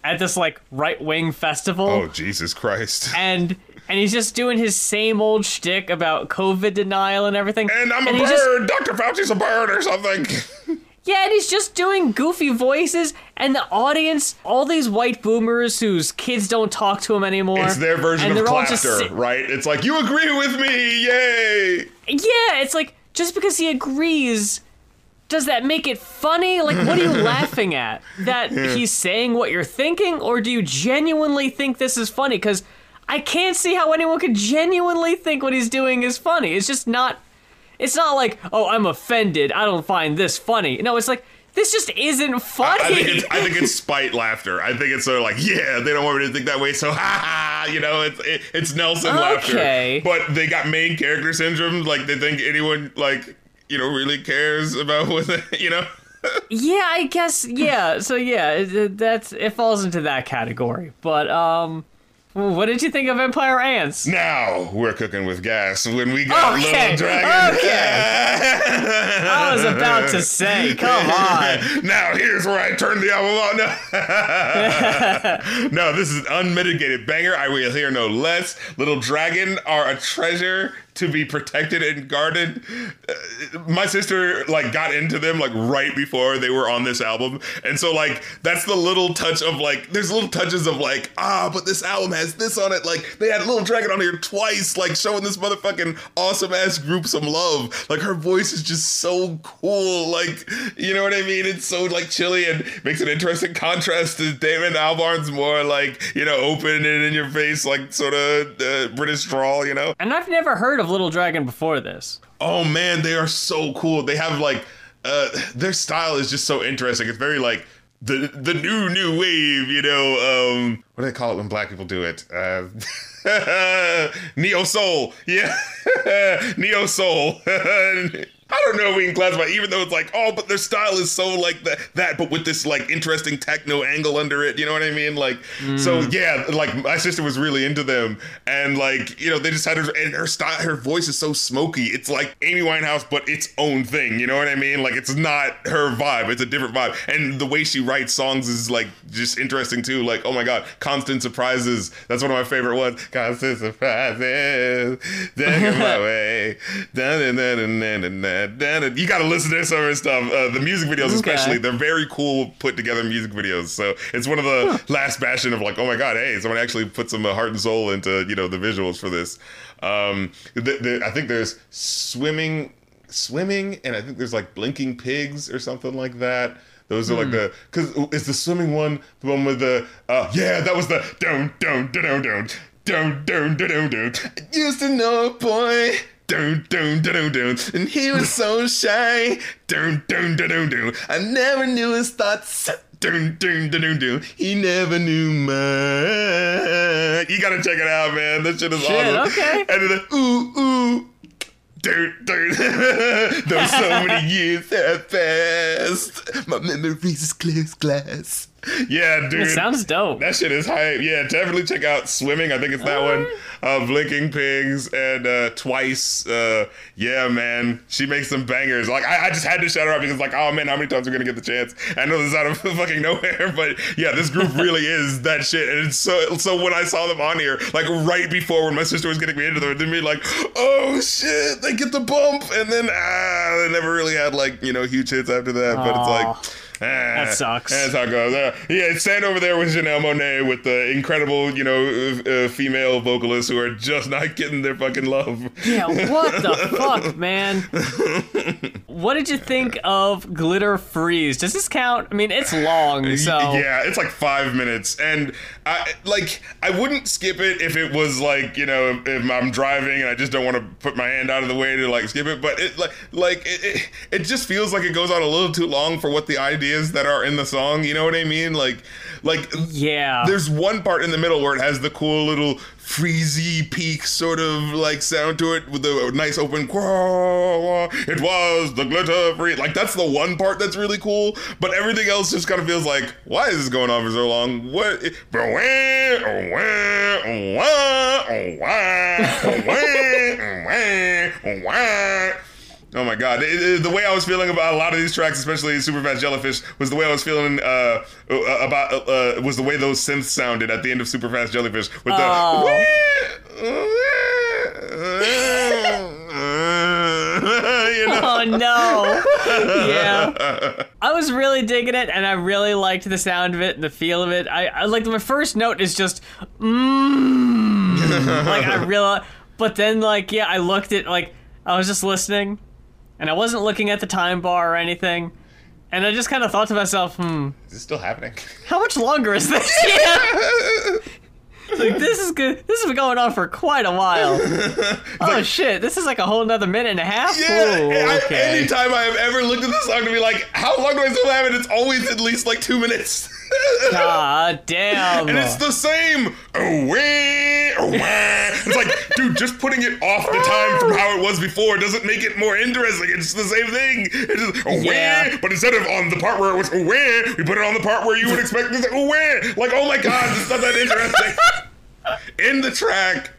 at this like right wing festival. Oh Jesus Christ! And and he's just doing his same old shtick about COVID denial and everything. And I'm a he just- bird. Dr. Fauci's a bird or something. Yeah, and he's just doing goofy voices, and the audience, all these white boomers whose kids don't talk to him anymore. It's their version and of they're all just clapter, sit- right? It's like you agree with me, yay! Yeah, it's like just because he agrees, does that make it funny? Like, what are you laughing at? That he's saying what you're thinking, or do you genuinely think this is funny? Because I can't see how anyone could genuinely think what he's doing is funny. It's just not. It's not like, oh, I'm offended. I don't find this funny. No, it's like this just isn't funny. I think it's I think it's spite laughter. I think it's sort of like, yeah, they don't want me to think that way, so ha ha. You know, it's it, it's Nelson Okay. laughter. But they got main character syndrome. Like they think anyone like you know really cares about what they, you know. Yeah, I guess. Yeah. So yeah, that's it falls into that category. But um, what did you think of Empire Ants? Now we're cooking with gas when we got Okay, Little Dragon. Okay. I was about to say, come on. now here's where I turn the album on. No, no this is an unmitigated banger. I will hear no less. Little Dragon are a treasure to be protected and guarded. Uh, my sister like got into them like right before they were on this album, and so like that's the little touch of like there's little touches of like ah, but this album has this on it. Like they had a Little Dragon on here twice, like showing this motherfucking awesome ass group some love. Like her voice is just so cool. Like you know what I mean? It's so like chilly and makes an interesting contrast to Damon Albarn's more like you know open and in your face like sort of uh, British drawl. You know? And I've never heard of Little Dragon before this. Oh man, they are so cool. They have like uh their style is just so interesting. It's very like the the new new wave, you know. Um, what do they call it when black people do it? Uh, neo soul, yeah, neo soul. I don't know if we can classify, even though it's like, oh, but their style is so like that, that, but with this like interesting techno angle under it. You know what I mean? Like, so mm. yeah, like my sister was really into them, and like you know they just had her and her style, her voice is so smoky. It's like Amy Winehouse, but its own thing. You know what I mean? Like it's not her vibe; it's a different vibe. And the way she writes songs is like just interesting too. Like, oh my god, constant surprises. That's one of my favorite ones. Constant surprises, taking my way. Dun. You got to listen to some of her stuff. Uh, the music videos, especially, they're very cool, put together music videos. So it's one of the last bastion of like, oh my god, hey, someone actually put some uh, heart and soul into you know the visuals for this. Um, the, the, I think there's swimming, swimming, and I think there's like blinking pigs or something like that. Those are like the because is the swimming one the one with the uh yeah that was the don't don't don't don't don't don't don't don't used to know a boy don't don't don't don't and he was so shy don't don't don't don't I never knew his thoughts Dun, dun, dun, dun, dun. He never knew mine. You gotta check it out, man. That shit is Shit, awesome. okay. And then the ooh ooh Dude, dude. There's so many years have passed. My memories is clear as glass. Yeah, dude. It sounds dope. That shit is hype. Yeah, definitely check out Swimming. I think it's that one. Uh, Blinking Pigs and uh, Twice. Uh, yeah, man. She makes some bangers. Like, I, I just had to shout her out because, like, oh man, how many times are we going to get the chance? I know this is out of fucking nowhere, but yeah, this group really is that shit. And it's so, so when I saw them on here, like, right before when my sister was getting me into them, they'd be like, oh shit, they get the bump. And then, ah, they never really had, like, you know, huge hits after that. But it's like. Ah, That sucks. That's how it goes. Uh, yeah, stand over there with Janelle Monáe with the incredible, you know, uh, uh, female vocalists who are just not getting their fucking love. Yeah, what the fuck, man? What did you think of Glitter Freeze? Does this count? I mean, it's long, so Yeah, it's like five minutes, and I like I wouldn't skip it if it was like you know if I'm driving and I just don't want to put my hand out of the way to like skip it. But it like like it, it, it just feels like it goes on a little too long for what the ideas that are in the song. You know what I mean? Like like yeah. there's one part in the middle where it has the cool little freezy peak sort of like sound to it with the nice open it was the glitter free like that's the one part that's really cool but everything else just kind of feels like why is this going on for so long what Oh my god! It- it- the way I was feeling about a lot of these tracks, especially Superfast Jellyfish, was the way I was feeling uh, uh, about uh, uh, was the way those synths sounded at the end of Superfast Jellyfish with Oh. the. you know? Oh no! Yeah, I was really digging it, and I really liked the sound of it and the feel of it. I, I like my first note is just mmm. like I really, but then like yeah, I looked at like I was just listening, and I wasn't looking at the time bar or anything, and I just kind of thought to myself, hmm, Is this still happening? how much longer is this? yeah. Like this is good. This has been going on for quite a while. oh shit! This is like a whole another minute and a half. Yeah, Ooh, I- okay. anytime I have ever looked at the song to be like, how long do I still have it? It's always at least like two minutes. God damn. and it's the same. Away, away. It's like, dude, just putting it off the time from how it was before doesn't make it more interesting. It's the same thing. It's just away, Yeah. but instead of on the part where it was away, we put it on the part where you would expect it to away. Like, oh my god, is not that interesting. In the track.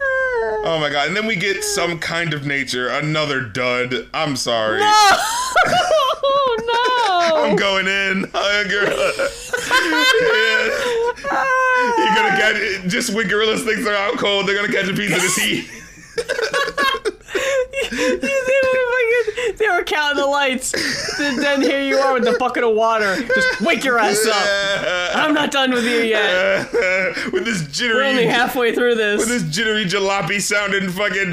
Oh my god! And then we get some kind of nature, another dud. I'm sorry. oh no! I'm going in. I'm yeah. You're gonna catch just when Gorillaz think they're out cold, they're gonna catch a piece of the heat. no! they were counting the lights. Then, then here you are with the bucket of water. Just wake your ass up. I'm not done with you yet. with this jittery, We're only halfway through this. with this. jittery jalopy sounding fucking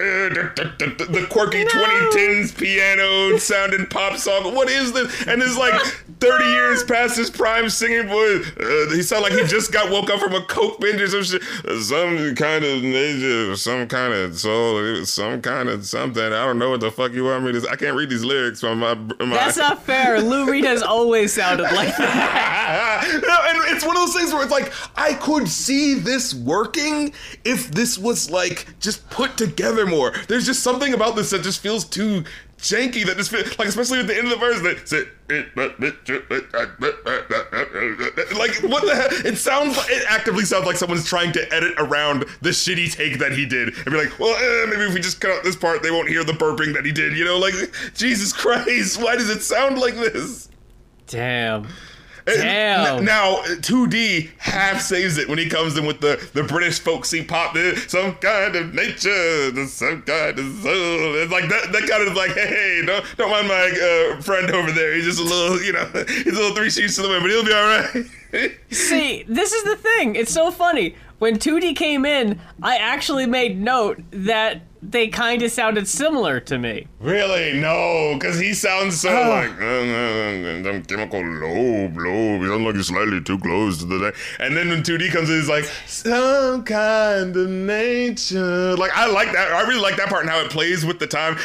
the, quirky 2010s piano sounding pop song. What is this? And it's like 30 years past his prime singing voice. Uh, he sounded like he just got woke up from a coke binge or some shit. Some kind of nature, some kind of soul, some kind of something. I don't know what the fuck you want me to. I can't read these lyrics from my. my That's not fair. Lou Reed has always sounded like that. no, and it's one of those things where it's like I could see this working if this was like just put together more. There's just something about this that just feels too janky. That just feel, like, especially at the end of the verse, that like what the hell? It sounds. like, It actively sounds like someone's trying to edit around the shitty take that he did and be like, well, eh, maybe if we just cut out this part, they won't hear the burping that he did. You know, like Jesus Christ, why does it sound like this? Damn. Damn. Now, 2D half saves it when he comes in with the, the British folksy pop, the, some kind of nature, some kind of soul. It's like that, that kind of like, hey, hey, don't, don't mind my uh, friend over there. He's just a little, you know, he's a little three sheets to the wind, but he'll be all right. See, this is the thing. It's so funny. When 2D came in, I actually made note that they kind of sounded similar to me. really? No, because he sounds so Oh. like, uh, uh, chemical lobe, lobe. He sounds like he's slightly too close to the thing. And then when 2D comes in, he's like, some kind of nature. Like, I like that. I really like that part and how it plays with the time.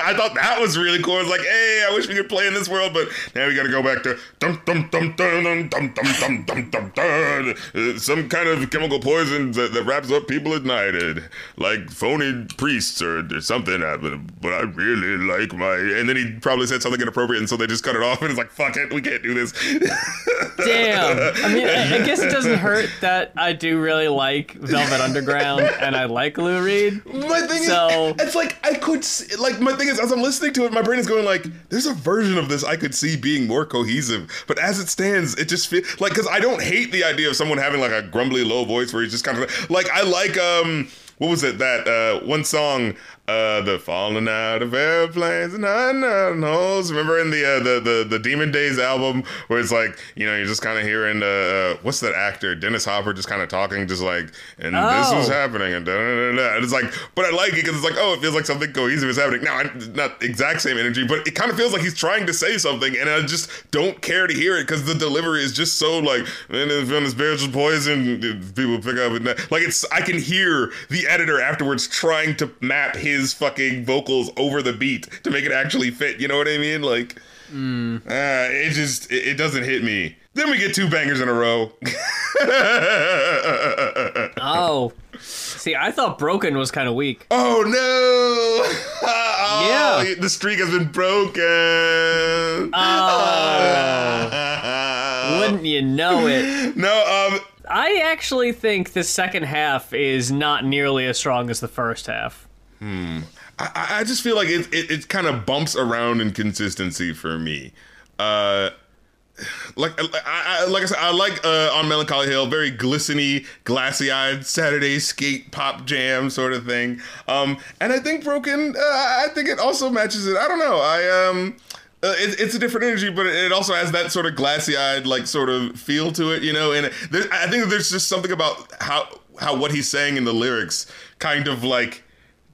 I thought that was really cool. It's like, hey, I wish we could play in this world, but now we gotta go back to dum dum dum dum dum dum dum dum dum dum. Uh, Some kind of chemical poison that, that wraps up people at night, and like phony priests or, or something. Uh, But, but I really like my. And then he probably said something inappropriate, and so they just cut it off, and it's like, fuck it, we can't do this. Damn. I mean, I, I guess it doesn't hurt that I do really like Velvet Underground and I like Lou Reed. My thing So- is, it's like I could see, like my thing is as I'm listening to it, my brain is going like, there's a version of this I could see being more cohesive, but as it stands, it just feels like because I don't hate the idea of someone having like a grumbly low voice where he's just kind of like I like um what was it that uh one song uh the falling out of airplanes and unknown holes remember in the uh, the the the Demon Days album where it's like you know you're just kind of hearing uh what's that actor Dennis Hopper just kind of talking just like and this was Oh. happening and da, da, da, da. And it's like, but I like it because it's like, oh, it feels like something cohesive is happening. Now, not exact same energy, but it kind of feels like he's trying to say something, and I just don't care to hear it because the delivery is just so like, man, it's been a spiritual poison. People pick up and that. like it's. I can hear the editor afterwards trying to map his fucking vocals over the beat to make it actually fit. You know what I mean? Like, uh, it just it, it doesn't hit me. Then we get two bangers in a row. Oh. See, I thought Broken was kind of weak. Oh no! Oh, Yeah. the streak has been broken. Wouldn't you know it? no, um, I actually think the second half is not nearly as strong as the first half. I, I just feel like it it, it kind of bumps around in consistency for me. Uh, like I, I like I said, I like uh, on Melancholy Hill, very glisteny, glassy-eyed Saturday skate pop jam sort of thing. Um, and I think Broken, uh, I think it also matches it. I don't know. I um. Uh, it, it's a different energy, but it also has that sort of glassy-eyed, like sort of feel to it, you know. And there, I think there's just something about how how what he's saying in the lyrics kind of like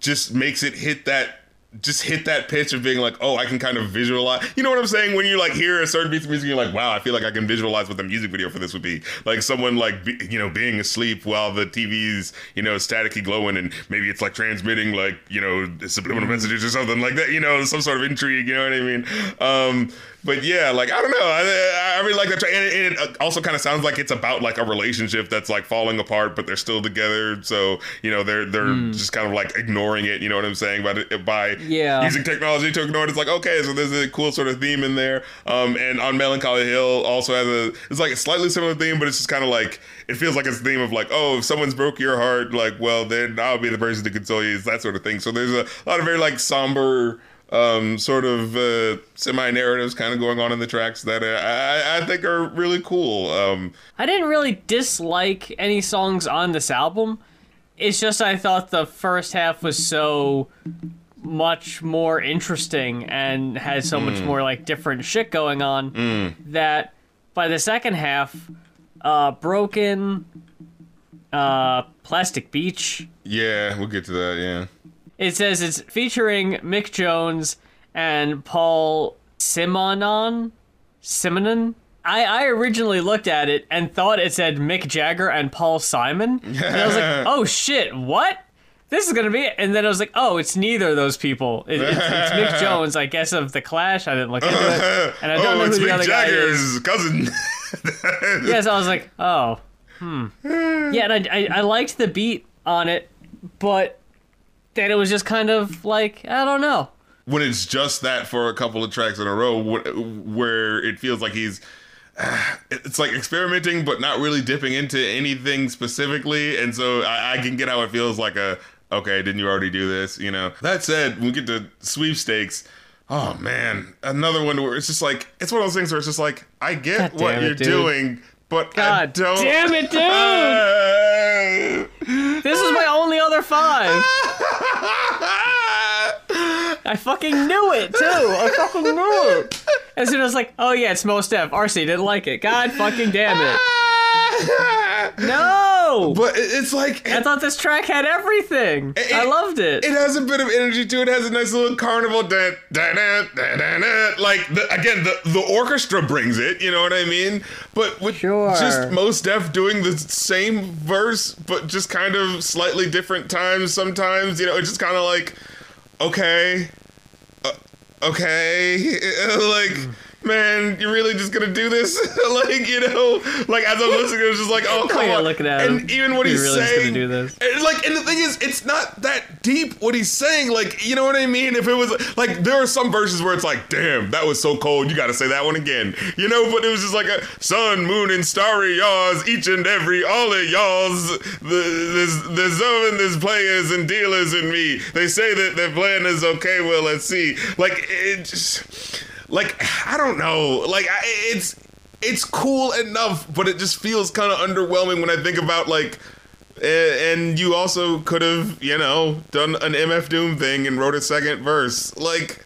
just makes it hit that just hit that pitch of being like, oh, I can kind of visualize. You know what I'm saying? When you like hear a certain piece of music, you're like, wow, I feel like I can visualize what the music video for this would be. Like someone like be, you know being asleep while the TV's you know staticky glowing, and maybe it's like transmitting like you know subliminal messages or something like that. You know, some sort of intrigue. You know what I mean? Um, but yeah, like I don't know, I, I really like that track, and it, it uh, also kind of sounds like it's about like a relationship that's like falling apart, but they're still together. So you know, they're they're hmm. just kind of like ignoring it. You know what I'm saying? By uh, by Yeah. using technology to ignore it. It's like okay, so there's a cool sort of theme in there. Um, and on Melancholy Hill also has a it's like a slightly similar theme, but it's just kind of like it feels like it's a theme of like oh, if someone's broke your heart, like well then I'll be the person to console you. It's that sort of thing. So there's a lot of very like somber um, sort of uh, semi narratives kind of going on in the tracks that uh, I, I think are really cool. Um, I didn't really dislike any songs on this album. It's just I thought the first half was so much more interesting and had so much more like different shit going on that by the second half, uh, Broken, uh, Plastic Beach, yeah, we'll get to that. Yeah. It says it's featuring Mick Jones and Paul Simonon. Simonon. I, I originally looked at it and thought it said Mick Jagger and Paul Simon. And I was like, oh shit, what? This is gonna be it. And then I was like, oh, it's neither of those people. It, it's, it's Mick Jones, I guess, of the Clash. I didn't look into it, and I don't oh, know who the Mick other guy is. Jagger's cousin. Yes, I was like, oh, hmm. Yeah, and I, I, I liked the beat on it, but then it was just kind of like, I don't know. when it's just that for a couple of tracks in a row, where it feels like he's. It's like experimenting, but not really dipping into anything specifically, and so I, I can get how it feels like a okay. Didn't you already do this? You know. That said, when we get to sweepstakes, oh man, another one where it's just like it's one of those things where it's just like I get God what it, you're dude. doing, but I God don't. damn it, dude! This is my only other five. I fucking knew it too. I fucking knew it. As soon as I was like, oh yeah, it's Mos Def. RC didn't like it. God fucking damn it. No. But it's like I thought this track had everything. It- I loved it. It has a bit of energy to it. It has a nice little carnival. Da, da, da, da, da. Like the, again, the the orchestra brings it. You know what I mean? But with Sure. just Mos Def doing the same verse, but just kind of slightly different times. Sometimes you know, it's just kind of like, okay, uh, okay, like. Man, you're really just gonna do this? like, you know, like as I'm listening, it was just like, oh, come on. looking at and him. even what he's really saying, do this. and like, and the thing is, it's not that deep what he's saying. Like, you know what I mean? If it was like, there are some verses where it's like, damn, that was so cold. You got to say that one again. You know, but it was just like a sun, moon, and starry y'alls, each and every all of y'alls. The, there's there's and there's players and dealers in me. They say that their plan is okay. Well, let's see. Like, it just, like I don't know. Like, I, it's it's cool enough, but it just feels kind of underwhelming when I think about like. And you also could have, you know, done an MF Doom thing and wrote a second verse. Like,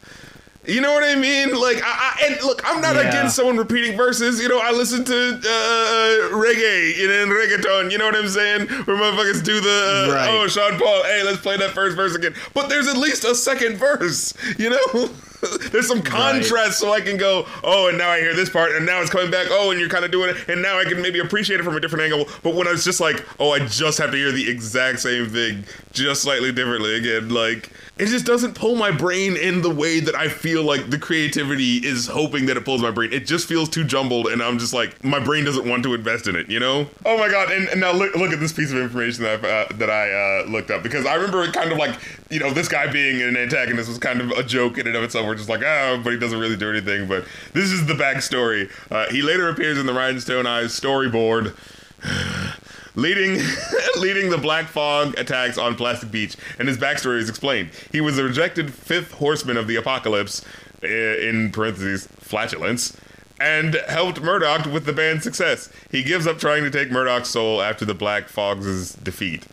you know what I mean? Like, I, I and look, I'm not Yeah. against someone repeating verses. You know, I listen to uh, reggae you know, and reggaeton. You know what I'm saying? Where motherfuckers do the uh, Right. oh Sean Paul, hey, let's play that first verse again. But there's at least a second verse. You know, there's some contrast, so I can go, oh, and now I hear this part, and now it's coming back. Oh, and you're kind of doing it, and now I can maybe appreciate it from a different angle. But when I was just like, oh, I just have to hear the exact same thing, just slightly differently again, like it just doesn't pull my brain in the way that I feel like the creativity is hoping that it pulls my brain. It just feels too jumbled, and I'm just like, my brain doesn't want to invest in it, you know? Oh my god! And, and now look look at this piece of information that I, uh, that I uh, looked up because I remember it kind of like, you know, this guy being an antagonist was kind of a joke in and of itself. We're just like, oh, but he doesn't really do anything. But this is the backstory. Uh, he later appears in the Rhinestone Eyes storyboard leading leading the Black Fog attacks on Plastic Beach, and his backstory is explained. He was a rejected fifth horseman of the apocalypse, uh, in parentheses, flatulence, and helped Murdoc with the band's success. He gives up trying to take Murdoc's soul after the Black Fogs' defeat.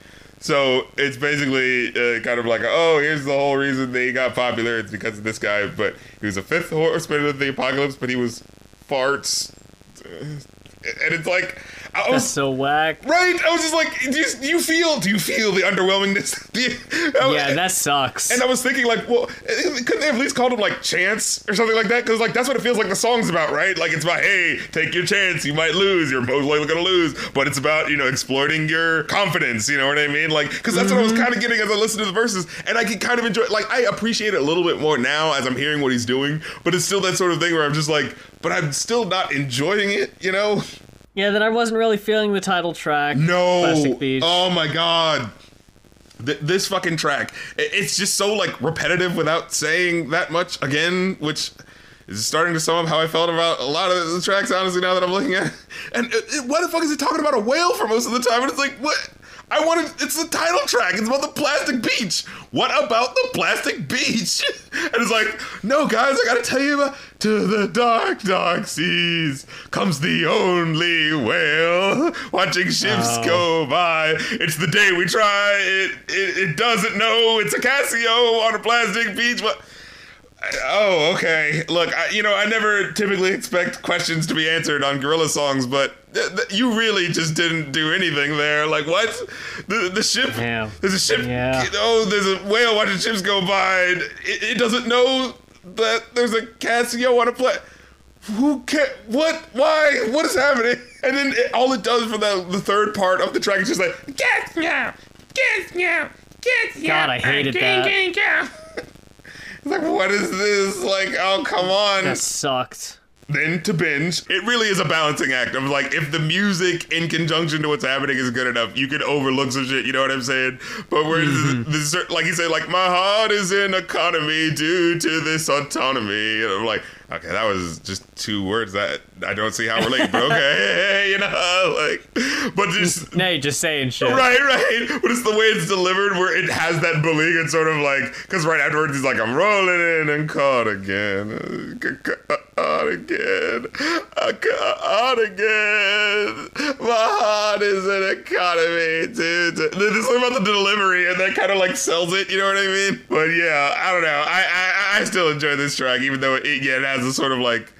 So it's basically uh, kind of like, oh, here's the whole reason they got popular. It's because of this guy. But he was a fifth horseman of the apocalypse, but he was farts. And it's like, I That's was so whack. right. I was just like, do you, do you feel? Do you feel the underwhelmingness? You- Yeah, that sucks. and I was thinking, like, well, couldn't they at least called him like Chance or something like that? Because like that's what it feels like the song's about, right? Like it's about, hey, take your chance, you might lose, you're most likely gonna lose, but it's about you know exploiting your confidence. You know what I mean? Like, because that's what I was mm-hmm. kind of getting as I listened to the verses, and I can kind of enjoy. Like, I appreciate it a little bit more now as I'm hearing what he's doing, but it's still that sort of thing where I'm just like, but I'm still not enjoying it. You know? Yeah, then I wasn't really feeling the title track. No. Oh my god. Th- this fucking track. It's just so like repetitive without saying that much again, which is starting to sum up how I felt about a lot of the tracks, honestly, now that I'm looking at it. And it, it- why the fuck is he talking about a whale for most of the time? And it's like, what? I wanted, it's the title track. It's about the plastic beach. What about the plastic beach? And it's like, no, guys, I gotta tell you about, to the dark, dark seas comes the only whale. Watching ships go by. It's the day we try. It, it, it doesn't know it's a Casio on a plastic beach. What? Oh, okay. Look, I, you know, I never typically expect questions to be answered on Gorillaz songs, but th- th- you really just didn't do anything there. Like, what? The, the ship. Yeah. There's a ship. Yeah. Oh, there's a whale watching ships go by. and It, it doesn't know that there's a Casio on a plane. Who can What? Why? What is happening? And then it, all it does for the the third part of the track is just like get meow, get meow, get meow. God, I hated that. Like, what is this? Like, oh, come on. That sucked. Then to binge, it really is a balancing act of like, if the music in conjunction to what's happening is good enough, you could overlook some shit. You know what I'm saying? But where Mm-hmm. this, this, like you say, like my heart is in economy due to this autonomy, and I'm like, okay, that was just two words that I don't see how relate, but okay, you know, like, but just you're just saying shit. Right, right. But it's the way it's delivered where it has that beleaguered sort of like, because right afterwards he's like, I'm rolling in and caught again. Uh, Caught again. Uh, Caught again. My heart is an economy, dude. There's something about the delivery and that kind of like sells it, you know what I mean? But yeah, I don't know. I, I, I still enjoy this track, even though it, yeah, it has a sort of like,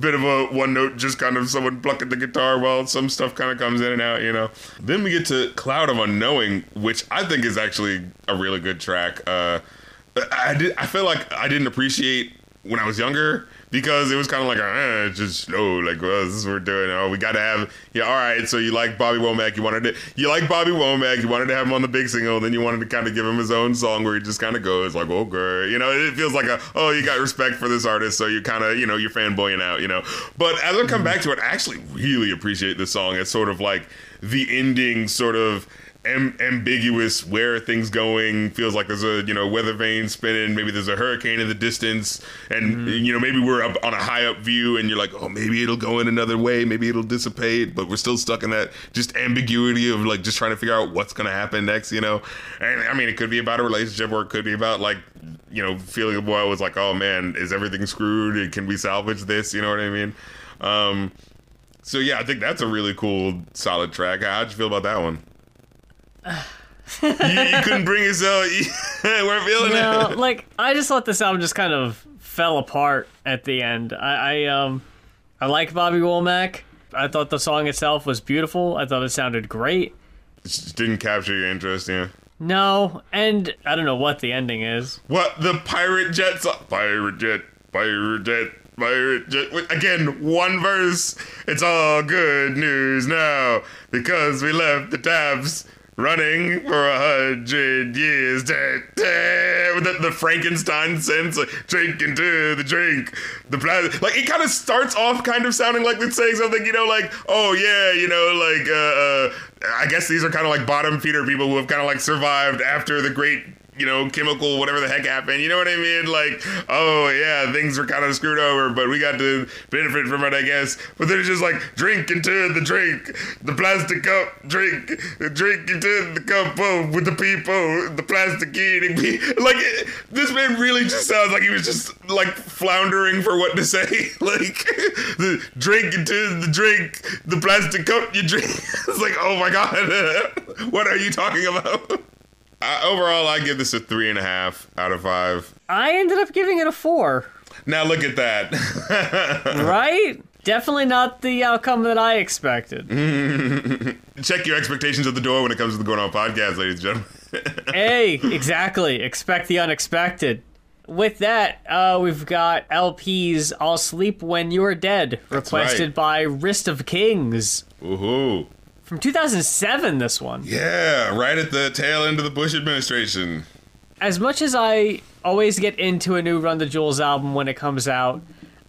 bit of a one note, just kind of someone plucking the guitar while some stuff kind of comes in and out, you know. Then we get to Cloud of Unknowing, which I think is actually a really good track. Uh, I did. I feel like I didn't appreciate when I was younger because it was kind of like, eh, just no, like, well, this is what we're doing. Oh, we got to have, yeah, all right. So you like Bobby Womack, you wanted to, you like Bobby Womack, you wanted to have him on the big single, then you wanted to kind of give him his own song where he just kind of goes like, okay, you know, it feels like a, oh, you got respect for this artist, so you kind of, you know, you're fanboying out, you know. But as I come back to it, I actually really appreciate this song. It's sort of like the ending, sort of am- ambiguous where are things going. Feels like there's a you know weather vane spinning. Maybe there's a hurricane in the distance. And you know maybe we're up on a high up view and you're like oh maybe it'll go in another way. Maybe it'll dissipate. But we're still stuck in that just ambiguity of like just trying to figure out what's gonna happen next you know? And i mean it could be about a relationship or it could be about like you know feeling a boy was like oh man is everything screwed? Can we salvage this? You know what i mean? Um so yeah i think that's a really cool solid track. How'd you feel about that one you, you couldn't bring yourself. You weren't feeling No, it. like I just thought this album just kind of fell apart at the end. I, I um I like Bobby Womack. I thought the song itself was beautiful. I thought it sounded great. It Just didn't capture your interest, yeah. No, and I don't know what the ending is. What the pirate jet song? Pirate jet, pirate jet, pirate jet. Again, one verse. It's all good news now because we left the tabs running for a hundred years. Da, da, with the, the Frankenstein sense, like drinking to the drink, the. Like it kind of starts off kind of sounding like it's saying something, you know, like oh yeah, you know, like uh, uh I guess these are kind of like bottom feeder people who have kind of like survived after the great you know, chemical, whatever the heck happened. You know what I mean? Like, oh yeah, things were kind of screwed over, but we got to benefit from it, I guess. But then it's just like drink into the drink, the plastic cup, drink, drink into the cup oh, with the people, the plastic eating. pe- Like it, this man really just sounds like he was just like floundering for what to say. like the drink into the drink, the plastic cup you drink. it's like, oh my god, what are you talking about? Uh, overall, I give this a three and a half out of five. I ended up giving it a four. Now look at that. right? Definitely not the outcome that I expected. Check your expectations at the door when it comes to the Going On podcast, ladies and gentlemen. hey, exactly. Expect the unexpected. With that, uh, we've got El-P's I'll Sleep When You're Dead, requested right. by Wrist of Kings. Woohoo. From 2007, this one. Yeah, right at the tail end of the Bush administration. As much as I always get into a new Run the Jewels album when it comes out,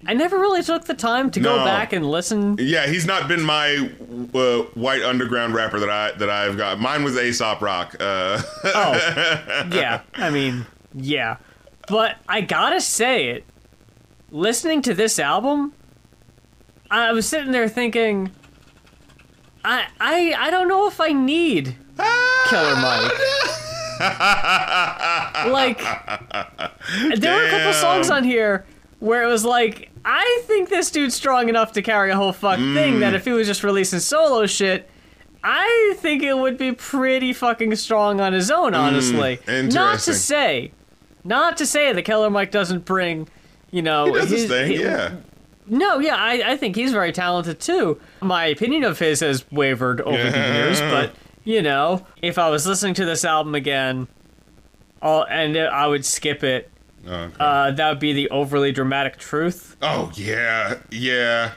I never really took the time to go back and listen. Yeah, he's not been my uh, white underground rapper that I that I've got. Mine was Aesop Rock. Uh, Oh, yeah. I mean, yeah. But I gotta say it. Listening to this album, I was sitting there thinking, I I I don't know if I need Killer ah, Mike. like, there were a couple songs on here where it was like, I think this dude's strong enough to carry a whole fuck thing that mm. if he was just releasing solo shit, I think it would be pretty fucking strong on his own, mm, honestly. Not to say, not to say that Killer Mike doesn't bring, you know, his his- thing, he- yeah. No, yeah, I, I think he's very talented too. My opinion of his has wavered over the years, but you know, if I was listening to this album again, all and I would skip it, Okay. uh, that would be the overly dramatic truth. oh yeah, yeah.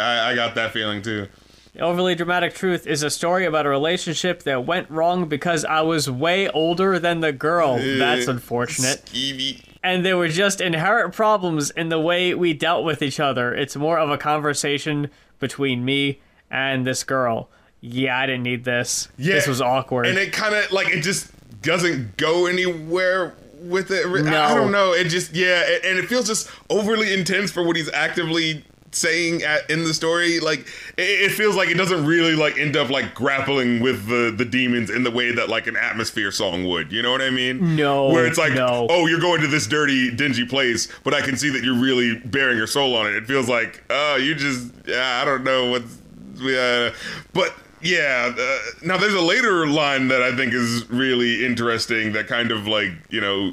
I, I got that feeling too. The overly dramatic truth is a story about a relationship that went wrong because I was way older than the girl. That's unfortunate. Skeevy. And there were just inherent problems in the way we dealt with each other. It's more of a conversation between me and this girl. Yeah, I didn't need this. Yeah, This was awkward. and it kind of like it just doesn't go anywhere with it. I- I don't know. It just yeah, and it feels just overly intense for what he's actively saying at, in the story. Like it, it feels like it doesn't really like end up like grappling with the the demons in the way that like an atmosphere song would. You know what I mean? No, Where it's like, no. oh, you're going to this dirty, dingy place, but I can see that you're really bearing your soul on it. It feels like, oh, you just, yeah, I don't know what's, yeah, but yeah. Uh, now there's a later line that I think is really interesting. That kind of like, you know,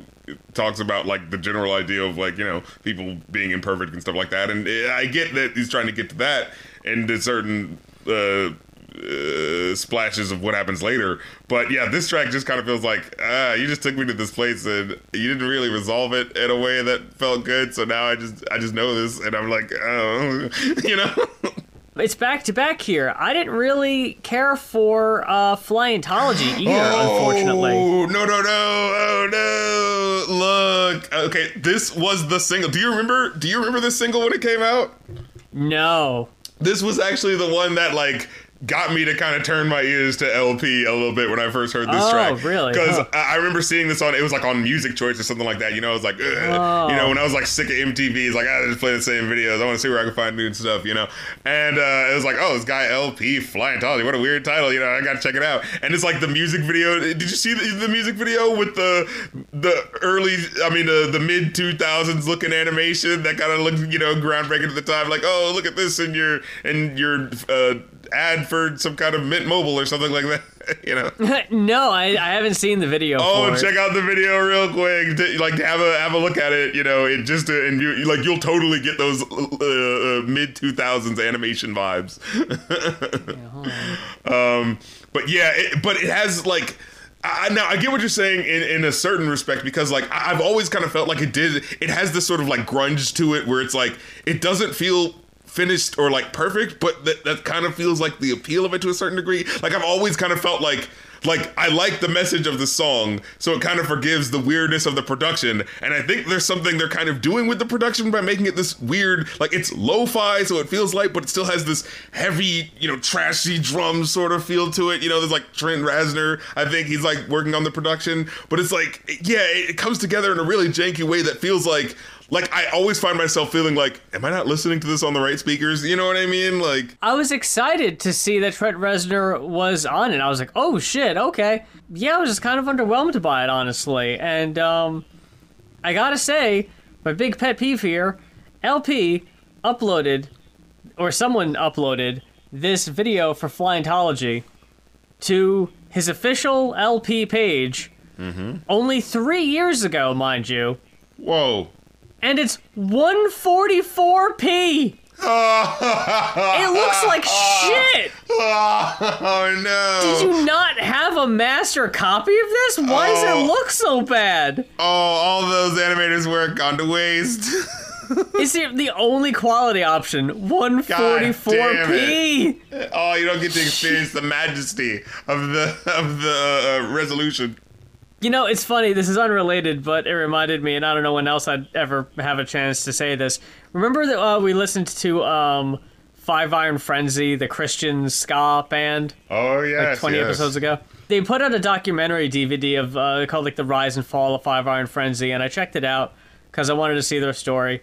talks about like the general idea of like, you know, people being imperfect and stuff like that. And uh, I get that he's trying to get to that, and to certain. Uh, uh, splashes of what happens later. But yeah, this track just kind of feels like ah, you just took me to this place and you didn't really resolve it in a way that felt good. So now I just I just know this and I'm like, oh, you know. It's back to back here. I didn't really care for uh, Flyentology either, unfortunately. Oh no no no! Oh no! Look, okay, this was the single. Do you remember? Do you remember this single when it came out? No. This was actually the one that like got me to kind of turn my ears to El-P a little bit when I first heard this Oh, track. really? Because Huh. I I remember seeing this on. It was like on Music Choice or something like that. You know, I was like, Ugh. you know, when I was like sick of MTV, it's like I just play the same videos. I want to see where I can find new stuff. You know, and uh, it was like, oh, this guy El-P Flyentology. What a weird title. You know, I got to check it out. And it's like the music video. Did you see the, the music video with the the early? I mean, the the mid two thousands looking animation that kind of looked, you know, groundbreaking at the time. Like, oh, look at this in your in your uh, ad for some kind of Mint Mobile or something like that. you know. no, I, I haven't seen the video. Oh, for it. check out the video real quick. T- Like have a have a look at it. You know, it just to, and you like you'll totally get those uh, uh, mid two thousands animation vibes. um, but yeah, it, but it has like. I, now I get what you're saying in, in a certain respect because like I've always kind of felt like it did. It has this sort of like grunge to it where it's like it doesn't feel finished or like perfect, but that that kind of feels like the appeal of it to a certain degree. Like I've always kind of felt like like I like the message of the song, so it kind of forgives the weirdness of the production. And I think there's something they're kind of doing with the production by making it this weird, like it's lo-fi, so it feels light, but it still has this heavy, you know, trashy drum sort of feel to it. You know, there's like Trent Reznor. I think he's like working on the production, but it's like, yeah, it, it comes together in a really janky way that feels like like I always find myself feeling like, am I not listening to this on the right speakers? You know what I mean? Like, I was excited to see that Trent Reznor was on it. I was like, oh shit, okay. Yeah, I was just kind of underwhelmed by it, honestly. And um, I gotta say, my big pet peeve here El-P uploaded, or someone uploaded, this video for Flyentology to his official El-P page only three years ago, mind you. whoa. And it's 144p! It looks like shit! Oh no! Did you not have a master copy of this? Why does Oh. it look so bad? Oh, all those animators work gone to waste. It's the, the only quality option. 144p. oh, you don't get to experience the majesty of the of the uh, resolution. You know, it's funny. This is unrelated, but it reminded me, and I don't know when else I'd ever have a chance to say this. Remember that uh, we listened to um, Five Iron Frenzy, the Christian ska band? Oh yes, like 20 yes. episodes ago. They put out a documentary DVD of uh, called like the rise and fall of Five Iron Frenzy, and I checked it out because I wanted to see their story.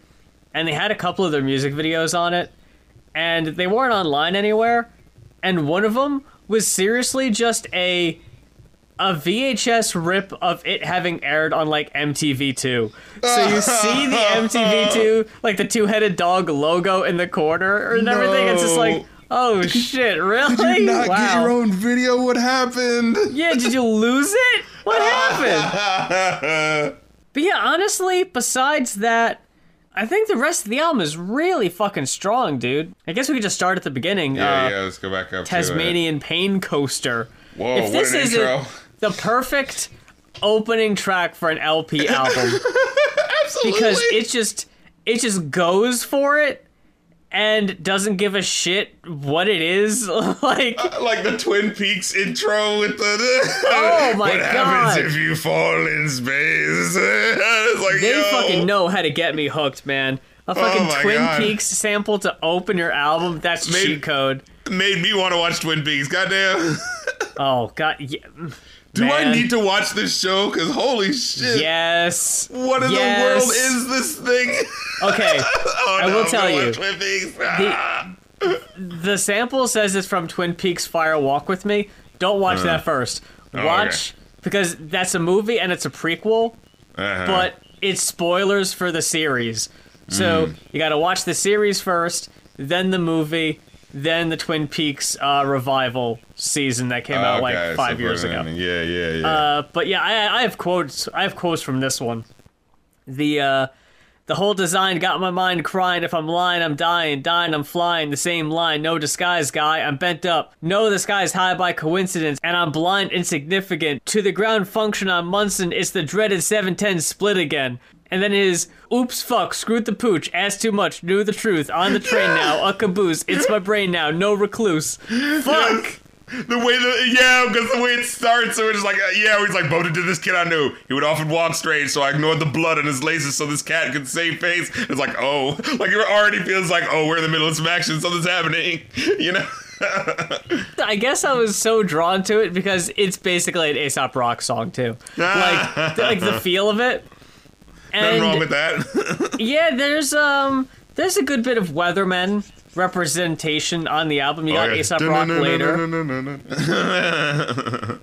And they had a couple of their music videos on it, and they weren't online anywhere. And one of them was seriously just a a VHS rip of it having aired on like MTV2. So you see the MTV2 like the two-headed dog logo in the corner and everything. It's just like, oh shit, really? Did you not wow. get your own video? What happened? Yeah, did you lose it? What happened? But yeah, honestly, besides that, I think the rest of the album is really fucking strong, dude. I guess we could just start at the beginning. yeah, uh, yeah. Let's go back up. Tasmanian Pain Coaster. Whoa, if what this intro! The perfect opening track for an El-P album, Absolutely. because it just it just goes for it and doesn't give a shit what it is. like uh, like the Twin Peaks intro with the. Oh my what God. happens if you fall in space? it's like They yo. fucking know how to get me hooked, man. A oh fucking Oh Twin God. Peaks sample to open your album, that's Maybe- cheat code. Made me want to watch Twin Peaks. Goddamn. Oh, God. Yeah. Do I need to watch this show? Cause holy shit. Yes. What in Yes. the world is this thing? Okay. oh, I no, will tell you. Twin Peaks. Ah. The sample says it's from Twin Peaks Fire Walk With Me. Don't watch that first. Oh, Watch, because that's a movie and it's a prequel, Uh-huh. but it's spoilers for the series. So Mm. you gotta watch the series first, then the movie, then the Twin Peaks uh, revival season that came out Okay, like five put years ago. Yeah, yeah, yeah. Uh, but yeah, I, I have quotes. I have quotes from this one. The uh, the whole design got my mind crying. If I'm lying, I'm dying. Dying, I'm flying. The same line. No disguise, guy. I'm bent up. No, the sky's high by coincidence, and I'm blind, insignificant. To the ground function on Munson, it's the dreaded 710 split again. And then his oops fuck screwed the pooch asked too much knew the truth on the train now a caboose it's my brain now no recluse fuck the way that yeah, because the way it starts, so it's like uh, yeah, he's like voted to this kid I knew. He would often walk straight, so I ignored the blood in his laces so this cat could save face. It's like oh, like it already feels like oh, we're in the middle of some action, something's happening, you know. I guess I was so drawn to it because it's basically an Aesop Rock song too. Like, like the feel of it. Nothing wrong with that. yeah, there's um, there's a good bit of Weathermen representation on the album. You got Aesop Rock later.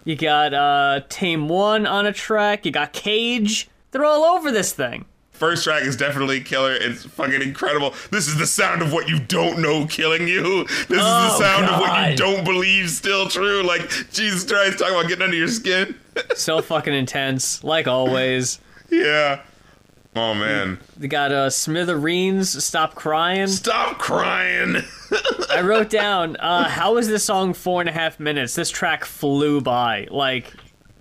You got uh, Tame One on a track. You got Cage. They're all over this thing. First track is definitely killer. It's fucking incredible. This is the sound of what you don't know killing you. This is the Oh, sound of what you don't believe still true. Like Jesus Christ, talking about getting under your skin. So fucking intense, like always. yeah. Oh man. They got uh, Smithereens. Stop crying. Stop crying. I wrote down, uh, how is this song four and a half minutes? This track flew by. Like,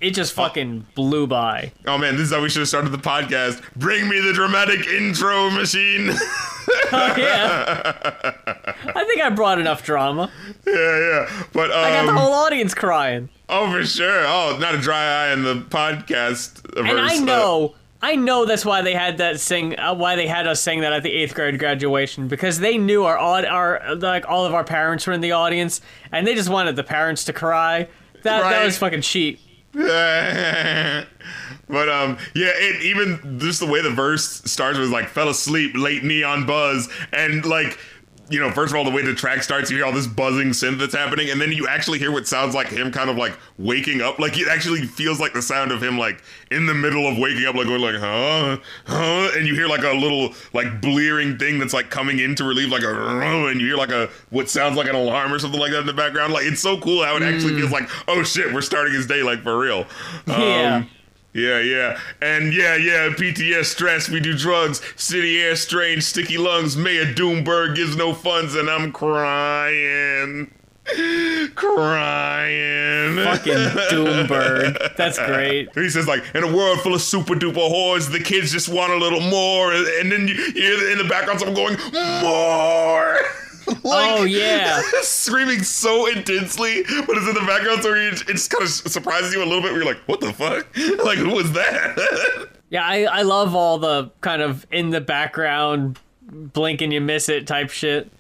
it just fucking blew by. Oh man, this is how we should have started the podcast. Bring me the dramatic intro machine. Oh, yeah. I think I brought enough drama. yeah, yeah. But um, I got the whole audience crying. Oh, for sure. Oh, not a dry eye in the podcast. And I know, I know that's why they had that sing, uh, why they had us sing that at the eighth grade graduation because they knew our our like all of our parents were in the audience, and they just wanted the parents to cry. That that was fucking cheap. but um, yeah, it even just the way the verse starts was like fell asleep, late neon buzz, and like. You know, first of all, the way the track starts, you hear all this buzzing synth that's happening, and then you actually hear what sounds like him kind of like waking up. Like it actually feels like the sound of him like in the middle of waking up, like going like huh, huh, and you hear like a little like blearing thing that's like coming in to relieve like a, and you hear like a what sounds like an alarm or something like that in the background. Like it's so cool how it actually feels like oh shit, we're starting his day like for real. Um, yeah, yeah. Yeah. And yeah, yeah, PTS stress, we do drugs, city air strange, sticky lungs, Mayor Doomberg gives no funds, and I'm crying. Crying. Fucking Doombird. That's great. He says like, in a world full of super duper whores, the kids just want a little more, and then you hear in the background someone going, more. Like, Oh, yeah. screaming so intensely, but it's in the background, so it just kind of surprises you a little bit. Where you're like, "What the fuck? Like, who was that?" Yeah, I, I love all the kind of in the background, blink and you miss it type shit.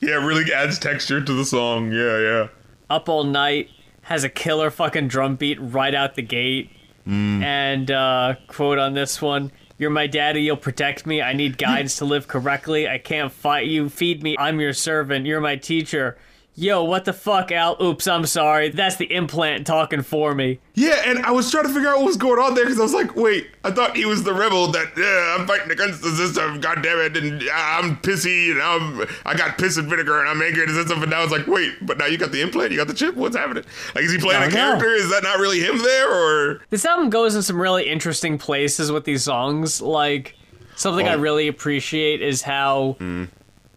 yeah, it really adds texture to the song. Yeah, yeah. Up All Night has a killer fucking drum beat right out the gate. And uh, quote on this one You're my daddy, you'll protect me. I need guidance to live correctly. I can't fight you. Feed me. I'm your servant. You're my teacher. Yo, what the fuck, Al? Oops, I'm sorry. That's the implant talking for me. Yeah, and I was trying to figure out what was going on there because I was like, wait, I thought he was the rebel that yeah, I'm fighting against the system, god damn it, and I'm pissy and I'm I got piss and vinegar and I'm angry at the system, and now it's like, wait, but now you got the implant, you got the chip, what's happening? Like, is he playing a don't know. character? Is that not really him there, or This album goes in some really interesting places with these songs. Like something I Oh. really appreciate is how mm.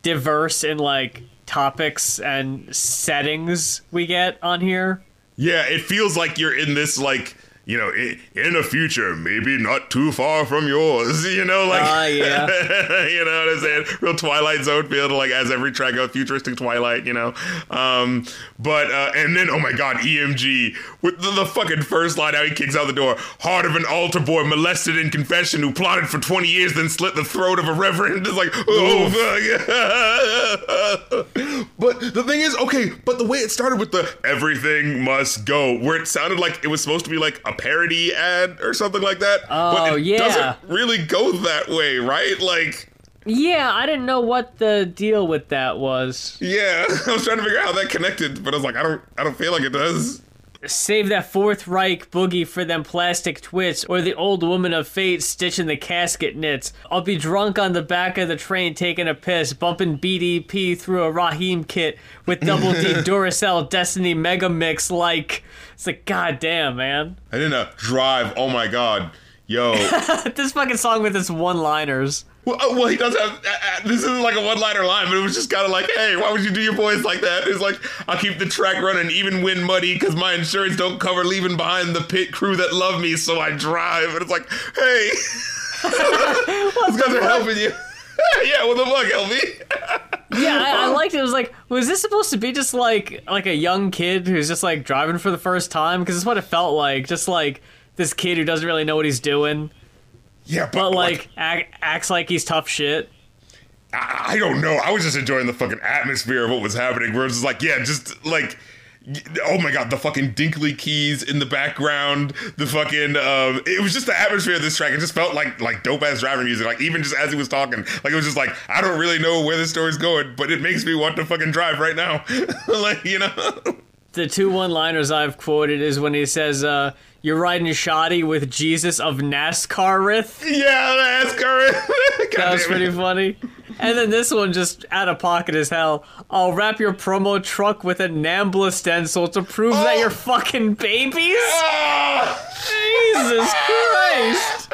diverse and like topics and settings we get on here. Yeah, it feels like you're in this like you know in, a future maybe not too far from yours. You know, like Ah, yeah. you know what I'm saying? Real Twilight Zone feel to like as every track goes futuristic Twilight. You know, um, but uh, and then oh my god, EMG with the, the fucking first line how he kicks out the door. Heart of an altar boy molested in confession who plotted for 20 years then slit the throat of a reverend. It's like oh fuck. But the thing is, okay, but the way it started with the everything must go, where it sounded like it was supposed to be like a parody ad or something like that. Oh, but it yeah. doesn't really go that way, right? Like, Yeah, I didn't know what the deal with that was. yeah, I was trying to figure out how that connected, but I was like, I don't, I don't feel like it does. Save that Fourth Reich boogie for them plastic twits, or the old woman of fate stitching the casket knits. I'll be drunk on the back of the train taking a piss, bumping BDP through a Raheem kit with double D Duracell Destiny Mega Mix. Like, it's like, goddamn, man. I didn't uh, drive. Oh my god, yo. this fucking song with its one-liners. Well, uh, well, he does have. Uh, uh, this isn't like a one-liner line, but it was just kind of like, "Hey, why would you do your voice like that?" It's like, "I'll keep the track running even when muddy, because my insurance don't cover leaving behind the pit crew that love me, so I drive." And it's like, "Hey, these guys are helping you." yeah, what the fuck, El-P? Yeah, I, I liked it. It was like, was this supposed to be just like like a young kid who's just like driving for the first time? Because it's what it felt like. Just like this kid who doesn't really know what he's doing, yeah, but, but like act, acts like he's tough shit. I, I don't know. I was just enjoying the fucking atmosphere of what was happening. Where it's just like, yeah, just like. Oh my god, the fucking Dinkley keys in the background, the fucking um it was just the atmosphere of this track. It just felt like like dope ass driving music. Like even just as he was talking, like it was just like I don't really know where this story's going, but it makes me want to fucking drive right now. like, you know. The two one-liners I've quoted is when he says, uh, "You're riding shoddy with Jesus of NASCAR." Rith. yeah, that's correct. That was pretty funny. And then this one just out of pocket as hell. I'll wrap your promo truck with a Nambla stencil to prove that Oh. you're fucking babies. Ah! Jesus Christ!